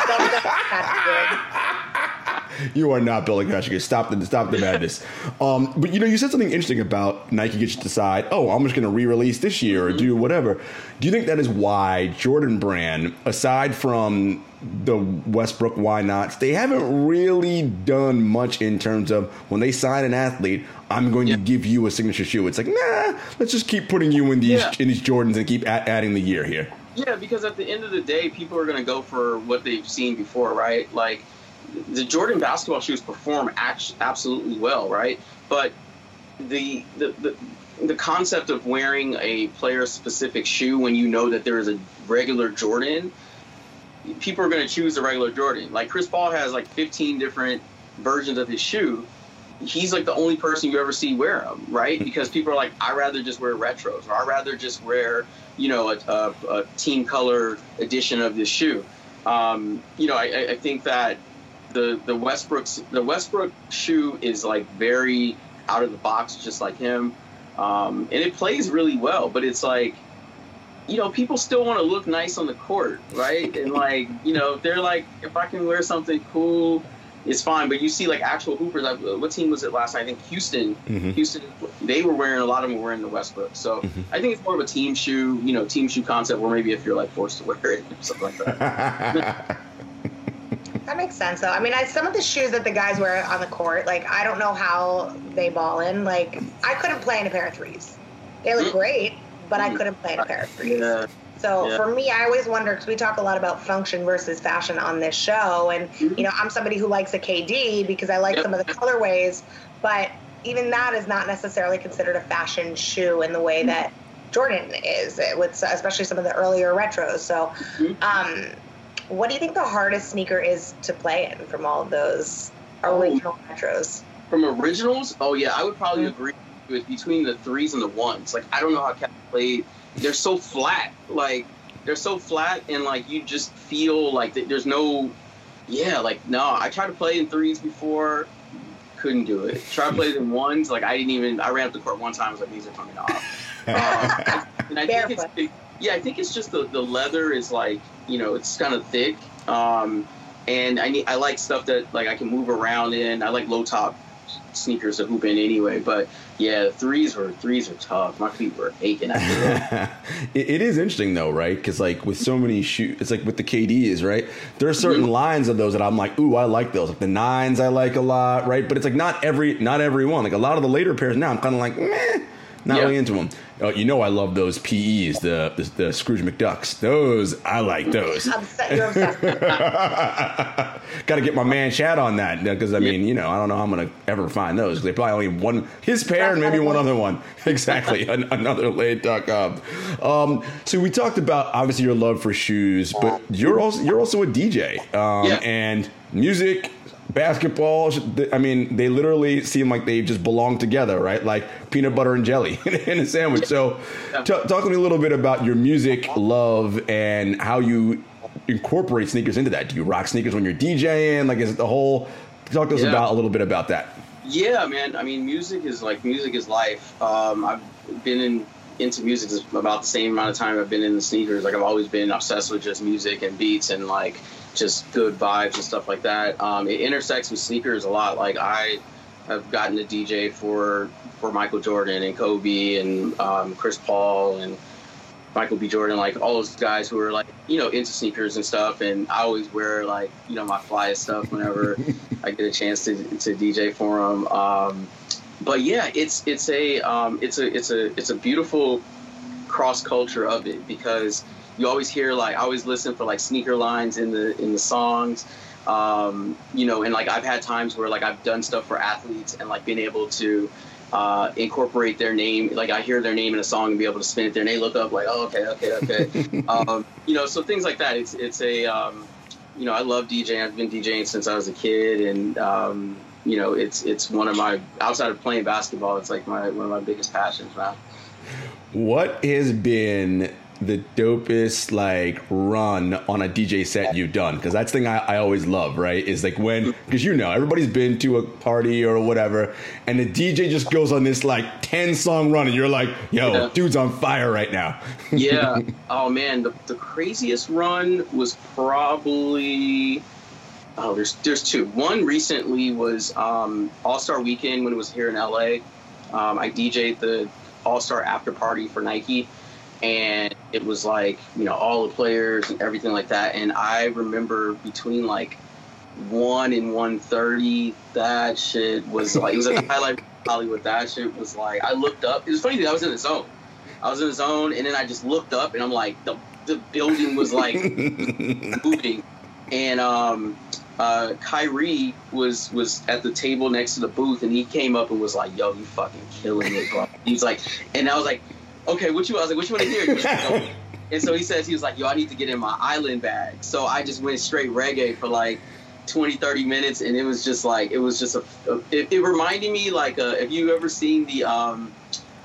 <laughs> you are not building fashion. Stop the stop the madness. Um, but you know, you said something interesting about Nike gets to decide. Oh, I'm just going to re-release this year or do whatever. Do you think that is why Jordan Brand, aside from the Westbrook why nots, they haven't really done much in terms of when they sign an athlete. I'm going Yeah. to give you a signature shoe. It's like, nah, let's just keep putting you in these Yeah. in these Jordans and keep a- adding the year here. Yeah, because at the end of the day, people are going to go for what they've seen before, right? Like the Jordan basketball shoes perform act- absolutely well, right? But the, the the the concept of wearing a player specific shoe when you know that there is a regular Jordan, people are going to choose the regular Jordan. Like Chris Paul has like 15 different versions of his shoe. He's like the only person you ever see wear them, right? Because people are like, I rather just wear retros, or I rather just wear, you know, a, a, a team color edition of this shoe. Um, you know, I, I- I think that the the Westbrook's the Westbrook shoe is like very out of the box, just like him, um, and it plays really well. But it's like, you know, people still want to look nice on the court, right? And like, you know, they're like, if I can wear something cool, it's fine. But you see, like actual hoopers. I, what team was it last night? I think Houston. Mhm. Houston. They were wearing a lot of them were wearing the Westbrook. So I think it's more of a team shoe, you know, team shoe concept. Where maybe if you're like forced to wear it, or <laughs> something like that. <laughs> That makes sense, though. I mean, I, some of the shoes that the guys wear on the court, like I don't know how they ball in. Like I couldn't play in a pair of threes. They look great, but I couldn't play in a pair of threes. Yeah. So Yeah. for me, I always wonder because we talk a lot about function versus fashion on this show, and you know, I'm somebody who likes a KD because I like Yep. some of the colorways, but even that is not necessarily considered a fashion shoe in the way that Jordan is, eh, with especially some of the earlier retros. So, Mhm. um, what do you think the hardest sneaker is to play in from all of those Oh. original retros? From originals, oh yeah, I would probably Mhm. agree with between the threes and the ones. Like I don't know how Kevin played. They're so flat. Like they're so flat, and like you just feel like th- there's no. Yeah, like no. I tried to play in threes before, couldn't do it. Tried to play in ones, like I didn't even. I ran up the court one time. I was like, these are coming off. Uh, <laughs> and I think it's Barefoot. Yeah, I think it's just the the leather is like you know it's kind of thick, um, and I need I like stuff that like I can move around in. I like low top sneakers to hoop in anyway, but yeah, threes were threes are tough. My feet were aching after that. <laughs> it, it is interesting though, right? Because like with so many shoes, it's like with the KDs, right? There are certain lines of those that I'm like, ooh, I like those. Like the nines, I like a lot, right? But it's like not every not every one. Like a lot of the later pairs now, I'm kind of like, meh, not Yeah. really into them. Uh, you know, I love those PEs, the, the the Scrooge McDucks. Those I like those. Upset, you're obsessed. Got to get my man Chad on that because I mean, you know, I don't know how I'm gonna ever find those. They probably only one his pair and maybe one other one. <laughs> Exactly, An- another lane.com. Um, so we talked about obviously your love for shoes, but you're also you're also a DJ um, Yeah. and music. Basketball, I mean, they literally seem like they just belong together, right? Like peanut butter and jelly <laughs> in a sandwich. So, t- talk to me a little bit about your music love and how you incorporate sneakers into that. Do you rock sneakers when you're DJing? Like, is it the whole? Talk to us Yeah. about a little bit about that. Yeah, man. I mean, music is like music is life. Um, I've been in into music is about the same amount of time I've been in the sneakers. Like I've always been obsessed with just music and beats and like just good vibes and stuff like that. Um, it intersects with sneakers a lot. Like I have gotten to DJ for for Michael Jordan and Kobe and um, Chris Paul and Michael B. Jordan, like all those guys who are like, you know, into sneakers and stuff. And I always wear like, you know, my flyest stuff whenever <laughs> I get a chance to, to DJ for them. Um, but yeah, it's it's a um, it's a it's a it's a beautiful cross culture of it because you always hear like I always listen for like sneaker lines in the in the songs. Um, you know, and like I've had times where like I've done stuff for athletes and like been able to uh, incorporate their name. Like I hear their name in a song and be able to spin it there, and they look up like, oh, okay, okay, okay. <laughs> um, you know, so things like that. It's it's a um, you know, I love DJing. I've been DJing since I was a kid, and um, you know, it's it's one of my outside of playing basketball, it's like my one of my biggest passions, man. What has been the dopest like run on a DJ set you've done? Because that's the thing I, I always love, right? Is like when because you know everybody's been to a party or whatever, and the DJ just goes on this like ten song run, and you're like, yo, Yeah. dude's on fire right now. <laughs> yeah. Oh man, the, the craziest run was probably Oh, there's there's two. One recently was um, All Star Weekend when it was here in LA. Um, I DJ'd the All Star after party for Nike, and it was like you know all the players and everything like that. And I remember between like one and one thirty, that shit was like it was a <laughs> highlight Hollywood. That shit was like I looked up. It was funny that I was in the zone. I was in the zone, and then I just looked up, and I'm like the the building was like <laughs> moving, and um, uh, Kyrie was was at the table next to the booth, and he came up and was like, "Yo, you fucking killing it, bro." He's like, and I was like, "Okay, what you?" I was like, "What you want to hear?" <laughs> and so he says he was like, "Yo, I need to get in my island bag." So I just went straight reggae for like 20, 30 minutes, and it was just like it was just a. a it, it reminded me like uh, have you ever seen the um,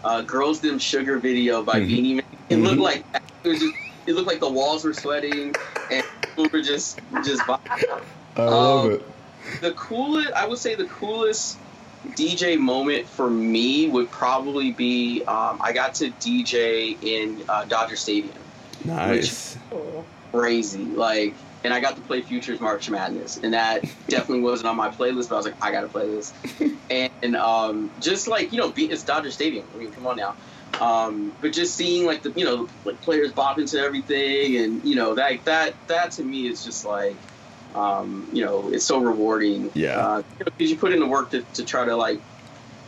uh, "Girls Them Sugar" video by Mhm. Beenie Man? It Mhm. looked like it was just. It looked like the walls were sweating, and we were just just. vibing I love Um, it. the coolest i would say the coolest dj moment for me would probably be um, i got to dj in uh, dodger stadium Nice. crazy like and i got to play futures march madness and that <laughs> definitely wasn't on my playlist but i was like i gotta play this and, and um, just like you know be, it's dodger stadium i mean come on now um, but just seeing like the you know like players bopping to everything and you know that that that to me is just like um, you know it's so rewarding Yeah. uh, because you put in the work to, to try to like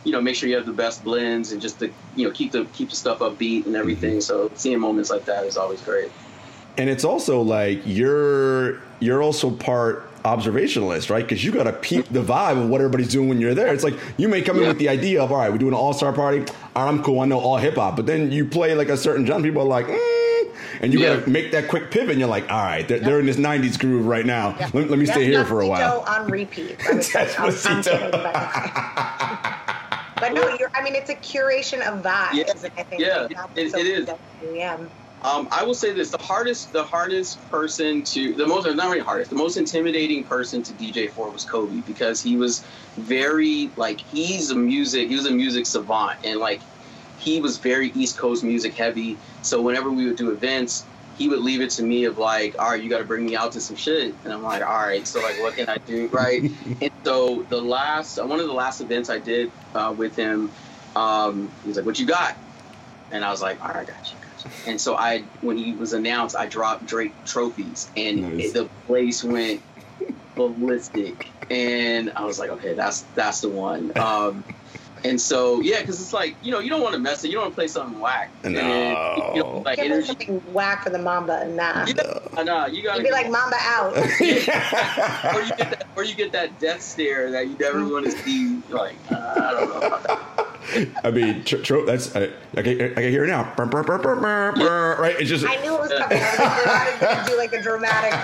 you know make sure you have the best blends and just to you know keep the keep the stuff upbeat and everything so seeing moments like that is always great And it's also like you're you're also part observationalist, right? Because you got to peep the vibe of what everybody's doing when you're there. It's like you may come in Yeah. with the idea of, all right, we're doing an all star party. All right, I'm cool. I know all hip hop, but then you play like a certain genre. People are like, mm, and you Yeah. got to make that quick pivot. And you're like, all right, they're, they're in this '90s groove right now. Yeah. Let, let me stay here for a while. Despacito on repeat. I would say. I'm- I'm Despacito. but, <laughs> but no, you're. I mean, it's a curation of vibes. Yeah. I think Yeah, it- so it is. Yeah. Um, I will say this: the hardest, the hardest person to, the most, not really hardest, the most intimidating person to DJ for was Kobe because he was very like he's a music, he was a music savant, and like he was very East Coast music heavy. So whenever we would do events, he would leave it to me of like, all right, you got to bring me out to some shit, and I'm like, all right, so like, what can I do, right? <laughs> and so the last, one of the last events I did uh, with him, um, he was like, what you got? And I was like, all right, I got you. got you." And so I, when he was announced, I dropped Drake trophies, and Nice. the place went ballistic. And I was like, okay, that's that's the one. <laughs> Um, and so yeah, because it's like you know you don't want to mess it, you don't want to play something whack. And, you know, like Give me energy. something whack for the Mamba and nah. Yeah, nah, you gotta You'd be like Mamba out. <laughs> <laughs> or you get that, or you get that death stare that you never want to see. Like uh, I don't know about that. I mean, tro- tro- that's I, I, can, I can hear it now. Brr, brr, brr, Right? It's just I knew it was coming. I was like, we're not going to do like a dramatic.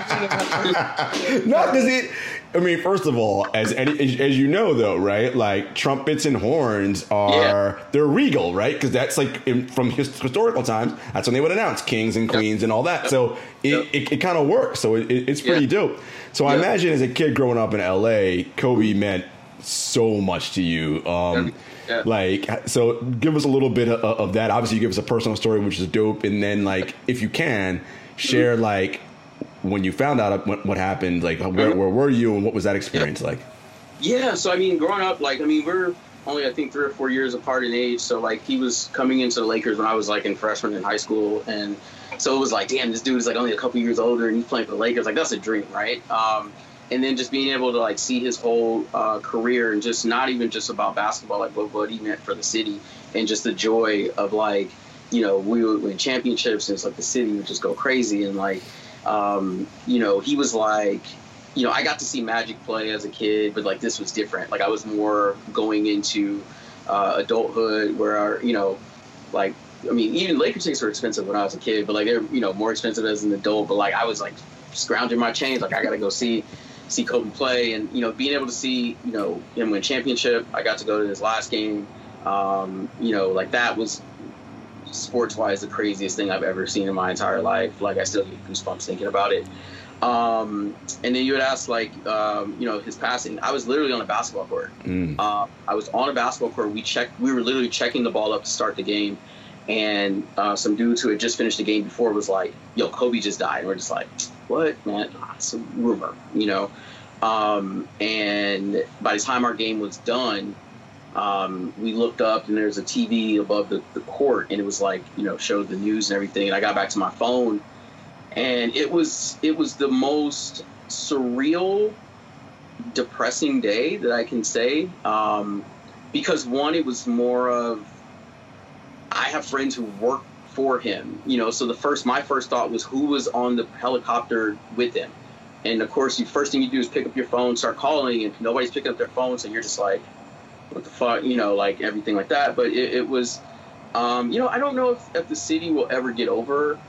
You <laughs> know, no, does it? I mean, first of all, as any, as, as you know, though, right? Like trumpets and horns are they're regal, right? Because that's like in, from his, historical times. That's when they would announce kings and queens and all that. So it, Yep. it, it kind of works. So it, it- it's pretty Yeah. dope. So I imagine as a kid growing up in L.A., Kobe meant so much to you. Um, Yeah. Like, so give us a little bit of, of that. Obviously, you give us a personal story, which is dope, and then like, if you can, share like when you found out what, what happened, like where, where were you and what was that experience like? Yeah, so I mean, growing up, like I mean, we're only I think three or four years apart in age. So like he was coming into the Lakers when I was like in freshman in high school, and so it was like, damn, this dude is like only a couple years older and he's playing for the Lakers. Like that's a dream, right? Um, and then just being able to like see his whole uh, career and just not even just about basketball, like what what he meant for the city and just the joy of like, you know, we would win championships and it's like the city would just go crazy and like, um, you know, he was like you know, I got to see Magic play as a kid, but like this was different. Like I was more going into uh, adulthood, where you know, like I mean, even Lakers tickets were expensive when I was a kid, but like they're you know more expensive as an adult. But like I was like scrounging my change, like I got to go see see Kobe play, and you know, being able to see you know him win championship. I got to go to his last game. Um, you know, like that was sports wise the craziest thing I've ever seen in my entire life. Like I still get goosebumps thinking about it. Um, and then you would ask like, um, you know, his passing. I was literally on a basketball court. Mm. Uh, I was on a basketball court. We checked. We were literally checking the ball up to start the game, and uh, some dudes who had just finished the game before was like, "Yo, Kobe just died." And we're just like, "What, man? Ah, It's a rumor, you know." Um, and by the time our game was done, um, we looked up and there's a TV above the, the court, and it was like you know showed the news and everything. And I got back to my phone, and it was it was the most surreal, depressing day that I can say. Um, because one, it was more of I have friends who work for him, you know. So the first, my first thought was who was on the helicopter with him, and of course, the first thing you do is pick up your phone, start calling, and nobody's picking up their phone, so you're just like, what the fuck, you know, like everything like that. But it, it was, um, you know, I don't know if, if the city will ever get over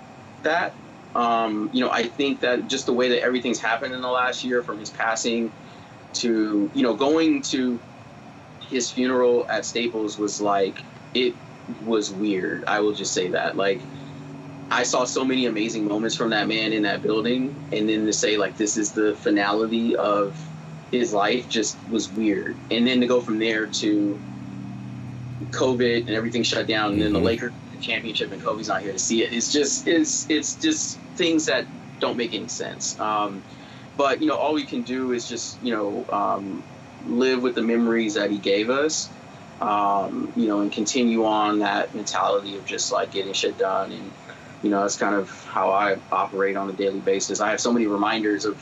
that. Um, you know, I think that just the way that everything's happened in the last year, from his passing to you know going to his funeral at Staples was like it was weird. I will just say that. Like I saw so many amazing moments from that man in that building and then to say like this is the finality of his life just was weird. And then to go from there to COVID and everything shut down and then the Mhm. Lakers championship and Kobe's not here to see it. It's just it's it's just things that don't make any sense. Um, but you know, all we can do is just you know um, live with the memories that he gave us. Um, you know, and continue on that mentality of just like getting shit done, and you know, that's kind of how I operate on a daily basis. I have so many reminders of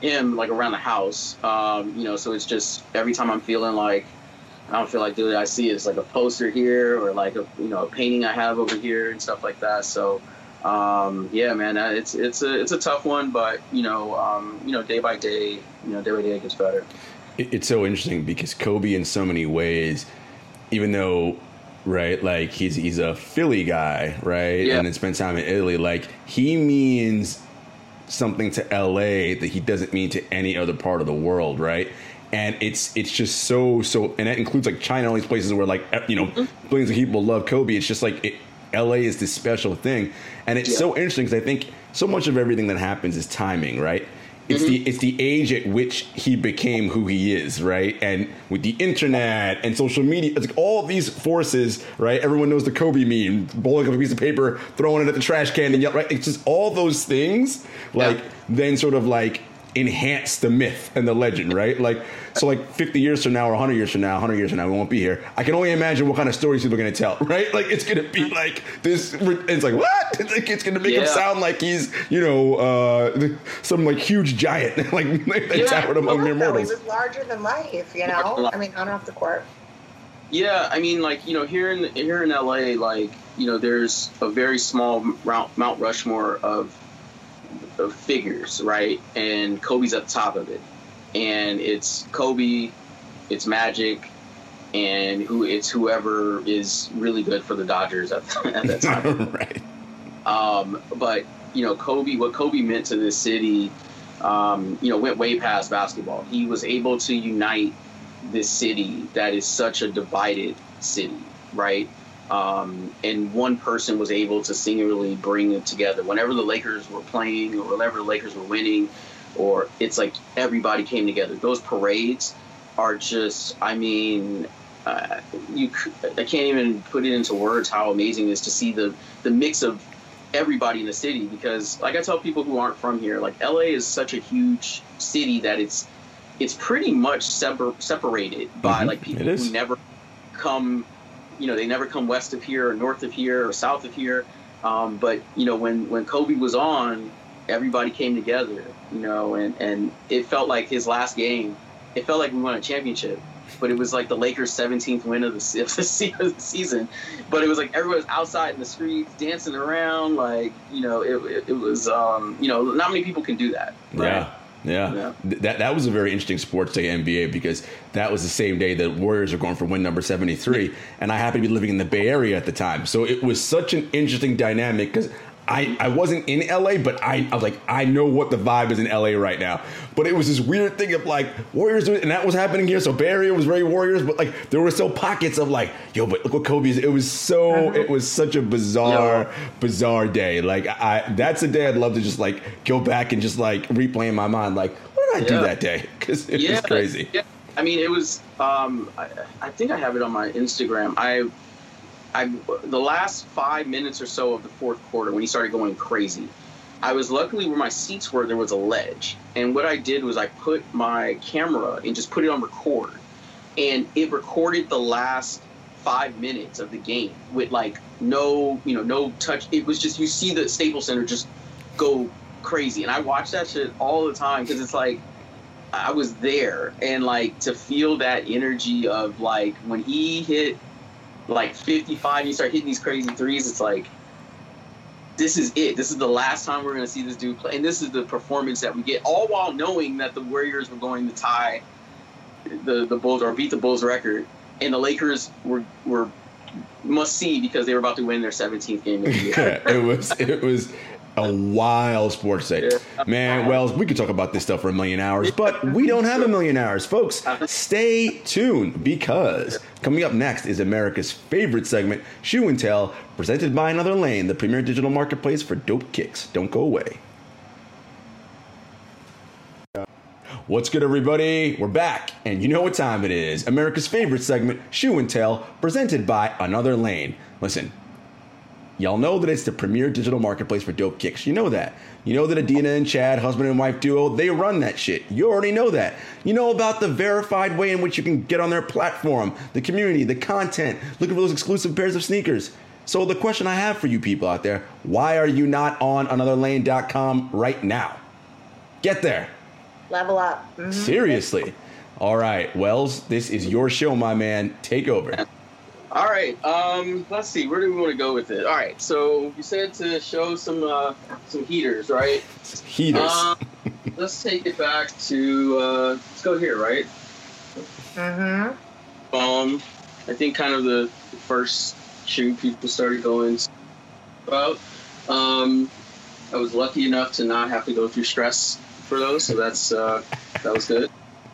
him like around the house. Um, you know, so it's just every time I'm feeling like I don't feel like doing it, I see it's like a poster here or like a you know a painting I have over here and stuff like that. So um, yeah, man, uh, it's it's a it's a tough one, but you know um, you know day by day, you know day by day it gets better. It's so interesting because Kobe, in so many ways, even though, right, like he's he's a Philly guy, right, Yeah. and then spent time in Italy, like he means something to LA that he doesn't mean to any other part of the world, right? And it's it's just so so, and that includes like China, all these places where like you know billions of people love Kobe. It's just like it, LA is this special thing, and it's Yeah. so interesting because I think so much of everything that happens is timing, right? It's mm-hmm. the it's the age at which he became who he is, right? And with the internet and social media, it's like all these forces, right? Everyone knows the Kobe meme, blowing up a piece of paper, throwing it at the trash can, and yell, right? It's just all those things, like Yeah. then sort of like enhance the myth and the legend, right? Like so, like fifty years from now or hundred years from now, hundred years from now, we won't be here. I can only imagine what kind of stories people are going to tell, <laughs> right? Like it's going to be like this. It's like what? It's, <laughs> like, it's going to make him sound like he's you know uh, some like huge giant, <laughs> like that Yeah. towered among mere No, he mortals. was larger than life, you know? I mean, on and off the court. Yeah, I mean, like you know, here in here in LA, like you know, there's a very small Mount Mount Rushmore of of figures, right? And Kobe's at the top of it, and it's Kobe, it's Magic, and who it's whoever is really good for the Dodgers at, <laughs> at that <laughs> time. right. Um, but you know, Kobe, what Kobe meant to this city, um, you know, went way past basketball. He was able to unite this city that is such a divided city, right? Um, and one person was able to singularly bring it together. Whenever the Lakers were playing, or whenever the Lakers were winning, or it's like everybody came together. Those parades are just, I mean, uh, you, I can't even put it into words how amazing it is to see the the mix of everybody in the city because like I tell people who aren't from here like LA is such a huge city that it's it's pretty much separ- separated by Mhm, like people who never come you know they never come west of here or north of here or south of here um, but you know when when Kobe was on everybody came together you know and and it felt like his last game it felt like we won a championship but it was like the Lakers' 17th win of the, <laughs> of the season. But it was like everyone was outside in the streets dancing around, like you know, it, it, it was, um, you know, not many people can do that. Right? Yeah. Yeah. Yeah. Th- that that was a very interesting sports day NBA because that was the same day that Warriors are going for win number 73 and I happened to be living in the Bay Area at the time. So it was such an interesting dynamic cuz I, I wasn't in LA, but I, I was like, I know what the vibe is in LA right now. But it was this weird thing of like Warriors, and that was happening here. So Bay Area was very Warriors, but like there were still pockets of like, yo, but look what Kobe is. It was so, it was such a bizarre, Yeah. bizarre day. Like I, that's a day I'd love to just like go back and just like replay in my mind. Like, what did I do that day? <laughs> Because it was crazy. Yeah, I mean, it was. Um, I, I think I have it on my Instagram. I, I, the last five minutes or so of the fourth quarter when he started going crazy, I was luckily where my seats were, there was a ledge. And what I did was I put my camera and just put it on record. And it recorded the last five minutes of the game with like no, you know, no touch. It was just, you see the Staples Center just go crazy. And I watch that shit all the time because it's like, I was there. And like to feel that energy of like when he hit like 55, you start hitting these crazy threes, it's like, this is it. This is the last time we're going to see this dude play, and this is the performance that we get. All while knowing that the Warriors were going to tie the the Bulls or beat the Bulls record, and the Lakers were were must see because they were about to win their 17th game of the year. <laughs> it was it was a wild sports day. Man, Wells, we could talk about this stuff for a million hours, but we don't have a million hours. Folks, stay tuned because coming up next is America's favorite segment, Shoe and Tell, presented by Another Lane, the premier digital marketplace for dope kicks. Don't go away. What's good, everybody? We're back, and you know what time it is. America's favorite segment, Shoe and Tell, presented by Another Lane. Listen, Y'all know that it's the premier digital marketplace for dope kicks. You know that. You know that Adina and Chad, husband and wife duo, they run that shit. You already know that. You know about the verified way in which you can get on their platform, the community, the content, looking for those exclusive pairs of sneakers. So the question I have for you people out there, why are you not on anotherlane.com right now? Get there. Level up. Mhm. Seriously. All right, Wells, this is your show, my man. Take over. All right. Um, let's see. Where do we want to go with it? All right. So you said to show some uh, some heaters, right? Heaters. Um, let's take it back to uh, let's go here, right? Mhm. Um, I think kind of the first shoe people started going about. Um, I was lucky enough to not have to go through stress for those, so that's uh, that was good.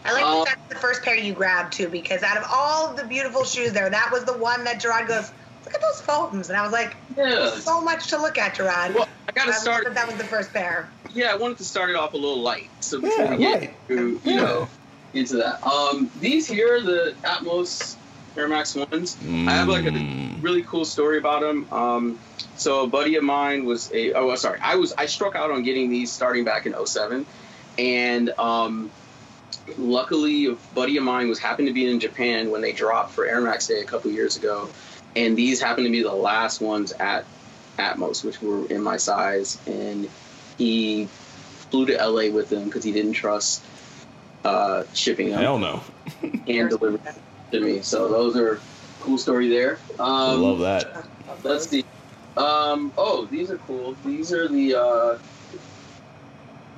I like Um, that that's the first pair you grabbed too, because out of all the beautiful shoes there, that was the one that Gerard goes, "Look at those foams," and I was like, Yeah. So much to look at, Gerard." Well, I got to I start. That that was the first pair. yeah, I wanted to start it off a little light, so before Yeah, we get light. to, you know into that. Um, these here, are the Atmos Air Max ones. I have like a Mm. really cool story about them. Um, so a buddy of mine was a oh sorry, I was I struck out on getting these starting back in 07. and um, luckily a buddy of mine was happened to be in Japan when they dropped for Air Max Day a couple years ago, and these happened to be the last ones at Atmos, which were in my size, and he flew to LA with them because he didn't trust uh, shipping them Hell no. <laughs> and delivering them to me. So those are cool story there. I Um, love that. Let's see. Um, oh, these are cool. These are the uh,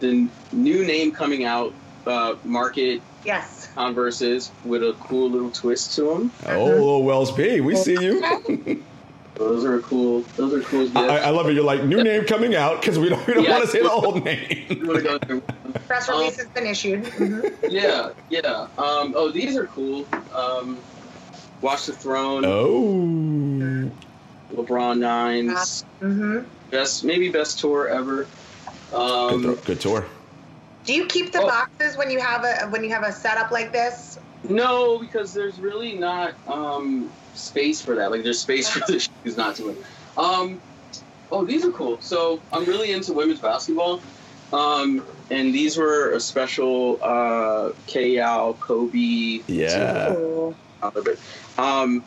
the new name coming out. Uh, Market Yes. Converses with a cool little twist to them. Oh, Wells P, we see you. <laughs> Those are cool. Those are cool. Gifts. I, I love it. You're like new name coming out because we don't, we don't Yeah. want to say the old name. <laughs> You wanna go through- Press release has been issued. Mhm. <laughs> yeah, yeah. Um, oh, these are cool. Um, Watch the Throne, Oh, LeBron Nines, Mhm. best maybe best tour ever. good, Um, throw- good tour. Do you keep the Oh. boxes when you have a when you have a setup like this? No, because there's really not um, space for that. Like there's space for the shoes not to win. Um, oh, these are cool. So I'm really into women's basketball, um, and these were a special uh, KL Kobe. Yeah, Ooh. Um,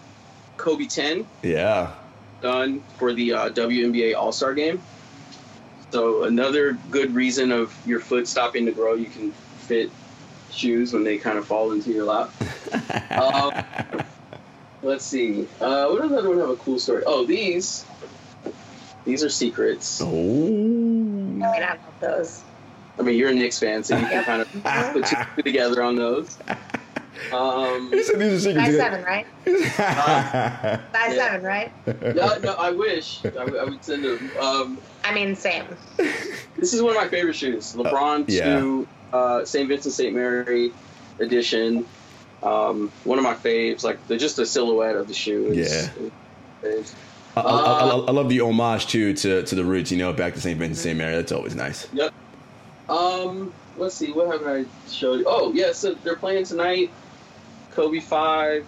Kobe 10 yeah. done for the uh, WNBA All Star game. So another good reason of your foot stopping to grow, you can fit shoes when they kind of fall into your lap. <laughs> um, let's see. Uh, what does other one have a cool story? Oh, these. These are secrets. Oh, I mean, I love those. I mean, you're a Knicks fan, so you can kind of put two two together on those. <laughs> Um, He said these are secrets. Size seven, right? <laughs> Size Yeah. seven, right? no, no, I wish I, would- I would send them. Um, I mean, same. This is one of my favorite shoes. LeBron yeah. 2, uh, St. Vincent St. Mary edition. Um, one of my faves. Like, they're just the silhouette of the shoe. It's- it's- I, I, I, I love the homage too to to the roots. You know, back to St. Vincent, St. Mary. That's always nice. Yep. Um, let's see. What haven't I showed you? Oh, yeah. So they're playing tonight. Kobe 5,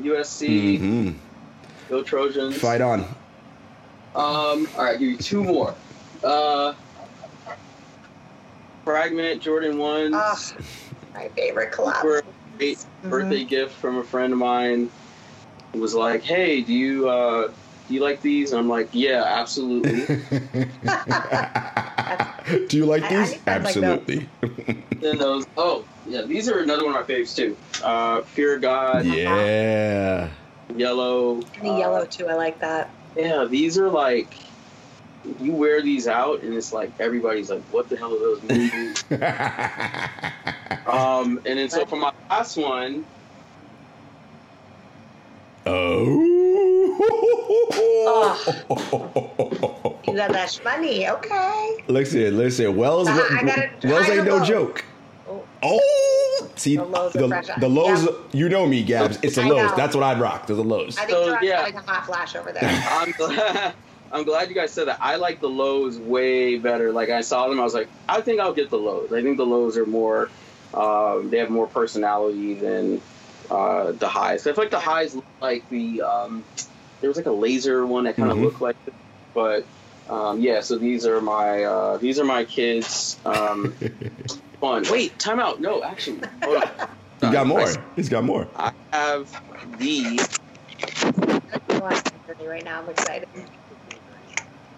USC. hmm Go Trojans. Fight on. Um, all right, give you two more. Uh, Fragment Jordan ones Ah, my favorite collab. were a great birthday gift from a friend of mine. It was like, hey, do you uh, do you like these? And I'm like, yeah, absolutely. <laughs> <laughs> Do you like I- I these? think I'd like those. Absolutely. <laughs> then those, oh yeah, these are another one of my faves too. Uh, Fear of God, yeah. yellow. The uh, yellow too. I like that. Yeah, these are like you wear these out and it's like everybody's like, what the hell are those movies? um, and then so for my last one, oh. You got that money. Okay. Listen, listen. Wells, Uh, I gotta Wells try ain't no lows. joke. Oh, Oh, see The lows the, fresh. the lows. Yeah. You know me, Gabs. It's the lows. know. That's what I'd rock. There's the lows. I think So, you're yeah. having a hot flash over there. <laughs> I'm glad, <laughs> I'm glad you guys said that. I like the lows way better. Like I saw them, I was like, I think I'll get the lows. I think the lows are more, um, they have more personality than uh, the highs. I feel like the highs look like the um, there was like a laser one that kind of Mhm. looked like, it. but um, yeah. So these are my uh, these are my kids. Um, <laughs> fun. Wait, time out. No, actually, hold on. He's got more. I, He's got more. I have these. You want to me right now. I'm excited.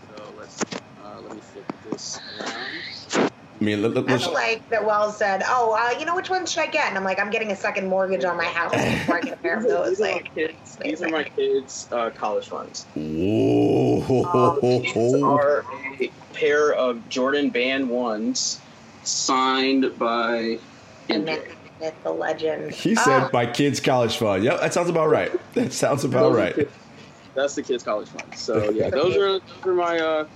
So let's uh, let me flip this around. I mean, let, let, I let's, like that Wells said, "Oh, uh, you know which one should I get?" And I'm like, "I'm getting a second mortgage on my house before I get a pair of those." These are my These are my kids' uh, college funds. Whoa. These are a pair of Jordan Band ones signed by and then myth, the legend. He said Oh, my kid's college fund. Yep, that sounds about right. <laughs> That sounds about right. That's the kids' college funds. So <laughs> yeah, those are those are my uh,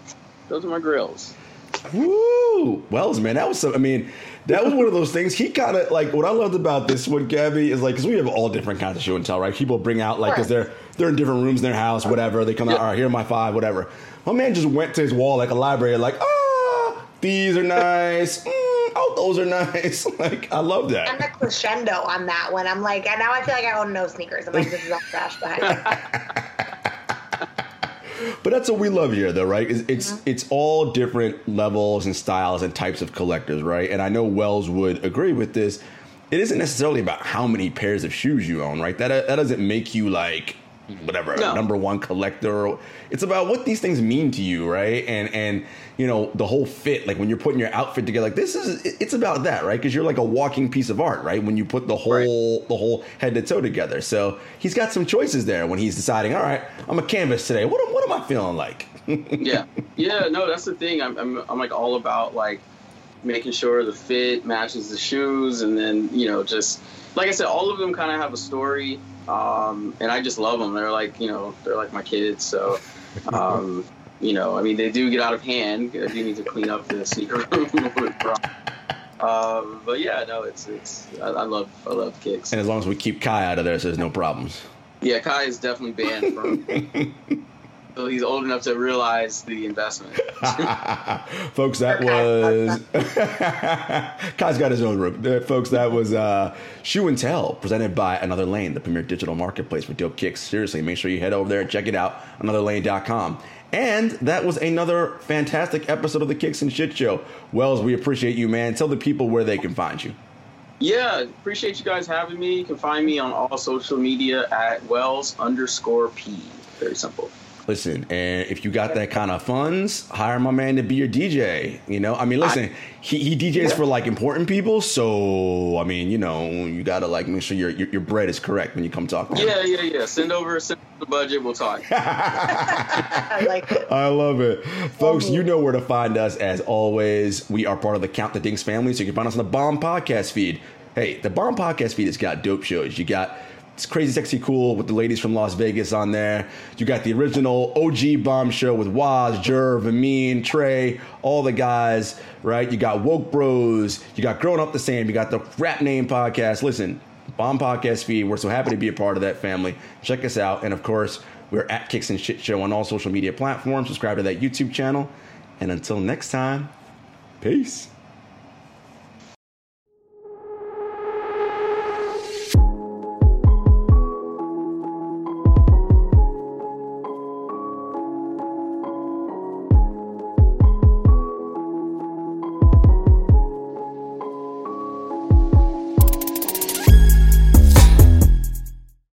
those are my grills. Woo! Wells, man, that was some. I mean, that was one of those things. He kind of like what I loved about this one, Gabby, is like because we have all different kinds of show and tell, right? People bring out like because they're they're in different rooms in their house, whatever. They come out, all right, here are my five, whatever. My man just went to his wall like a library, like, ah, these are nice. Mm, oh, those are nice. <laughs> like, I love that. and the crescendo on that one. I'm like, and now I feel like I own no sneakers. I'm like, this is all trash behind. <laughs> But that's what we love here, though, right? It's it's, it's all different levels and styles and types of collectors, right? And I know Wells would agree with this. It isn't necessarily about how many pairs of shoes you own, right? That that doesn't make you like whatever No. number one collector. It's about what these things mean to you, right? And and you know the whole fit, like when you're putting your outfit together, like this is it's about that, right? Because you're like a walking piece of art, right? When you put the whole the whole head to toe together. So he's got some choices there when he's deciding. All right, I'm a canvas today. What am- what am I feeling like? <laughs> yeah, yeah. No, that's the thing. I'm, I'm I'm like all about like making sure the fit matches the shoes, and then you know just like I said, all of them kind of have a story, um, and I just love them. They're like you know they're like my kids. So. Um, <laughs> you know, I mean, they do get out of hand. I do need to clean up the sneaker <laughs> room. um, but yeah, no, it's it's. I, I love I love kicks. And as long as we keep Kai out of there, so there's no problems. Yeah, Kai is definitely banned from. <laughs> so he's old enough to realize the investment. <laughs> folks, that was <laughs> Kai's got his own room. Folks, that was uh, Shoe and Tell presented by Another Lane, the premier digital marketplace for dope kicks. Seriously, make sure you head over there and check it out, anotherlane.com. And that was another fantastic episode of the Kicks and Shit Show. Wells, we appreciate you, man. Tell the people where they can find you. Yeah, appreciate you guys having me. You can find me on all social media at Wells underscore P. Very simple. Listen, and if you got that kind of funds, hire my man to be your DJ. You know, I mean, listen, he, he DJs for like important people, so I mean, you know, you gotta like make sure your your, your bread is correct when you come talk to him. Yeah, yeah, yeah. Send over, send over the budget. We'll talk. <laughs> I like it. I love it. Folks, you know where to find us as always. We are part of the Count the Dinks family, so you can find us on the Bomb Podcast feed. Hey, the Bomb Podcast feed has got dope shows. You got it's crazy, sexy, cool with the ladies from Las Vegas on there. You got the original OG Bomb show with Waz, Jerv, Amin, Trey, all the guys, right? You got Woke Bros, you got Growing Up the Same, you got the Rap Name Podcast. Listen, Bomb Podcast feed. We're so happy to be a part of that family. Check us out. And of course, we're at Kicks and Shit Show on all social media platforms. Subscribe to that YouTube channel. And until next time, peace.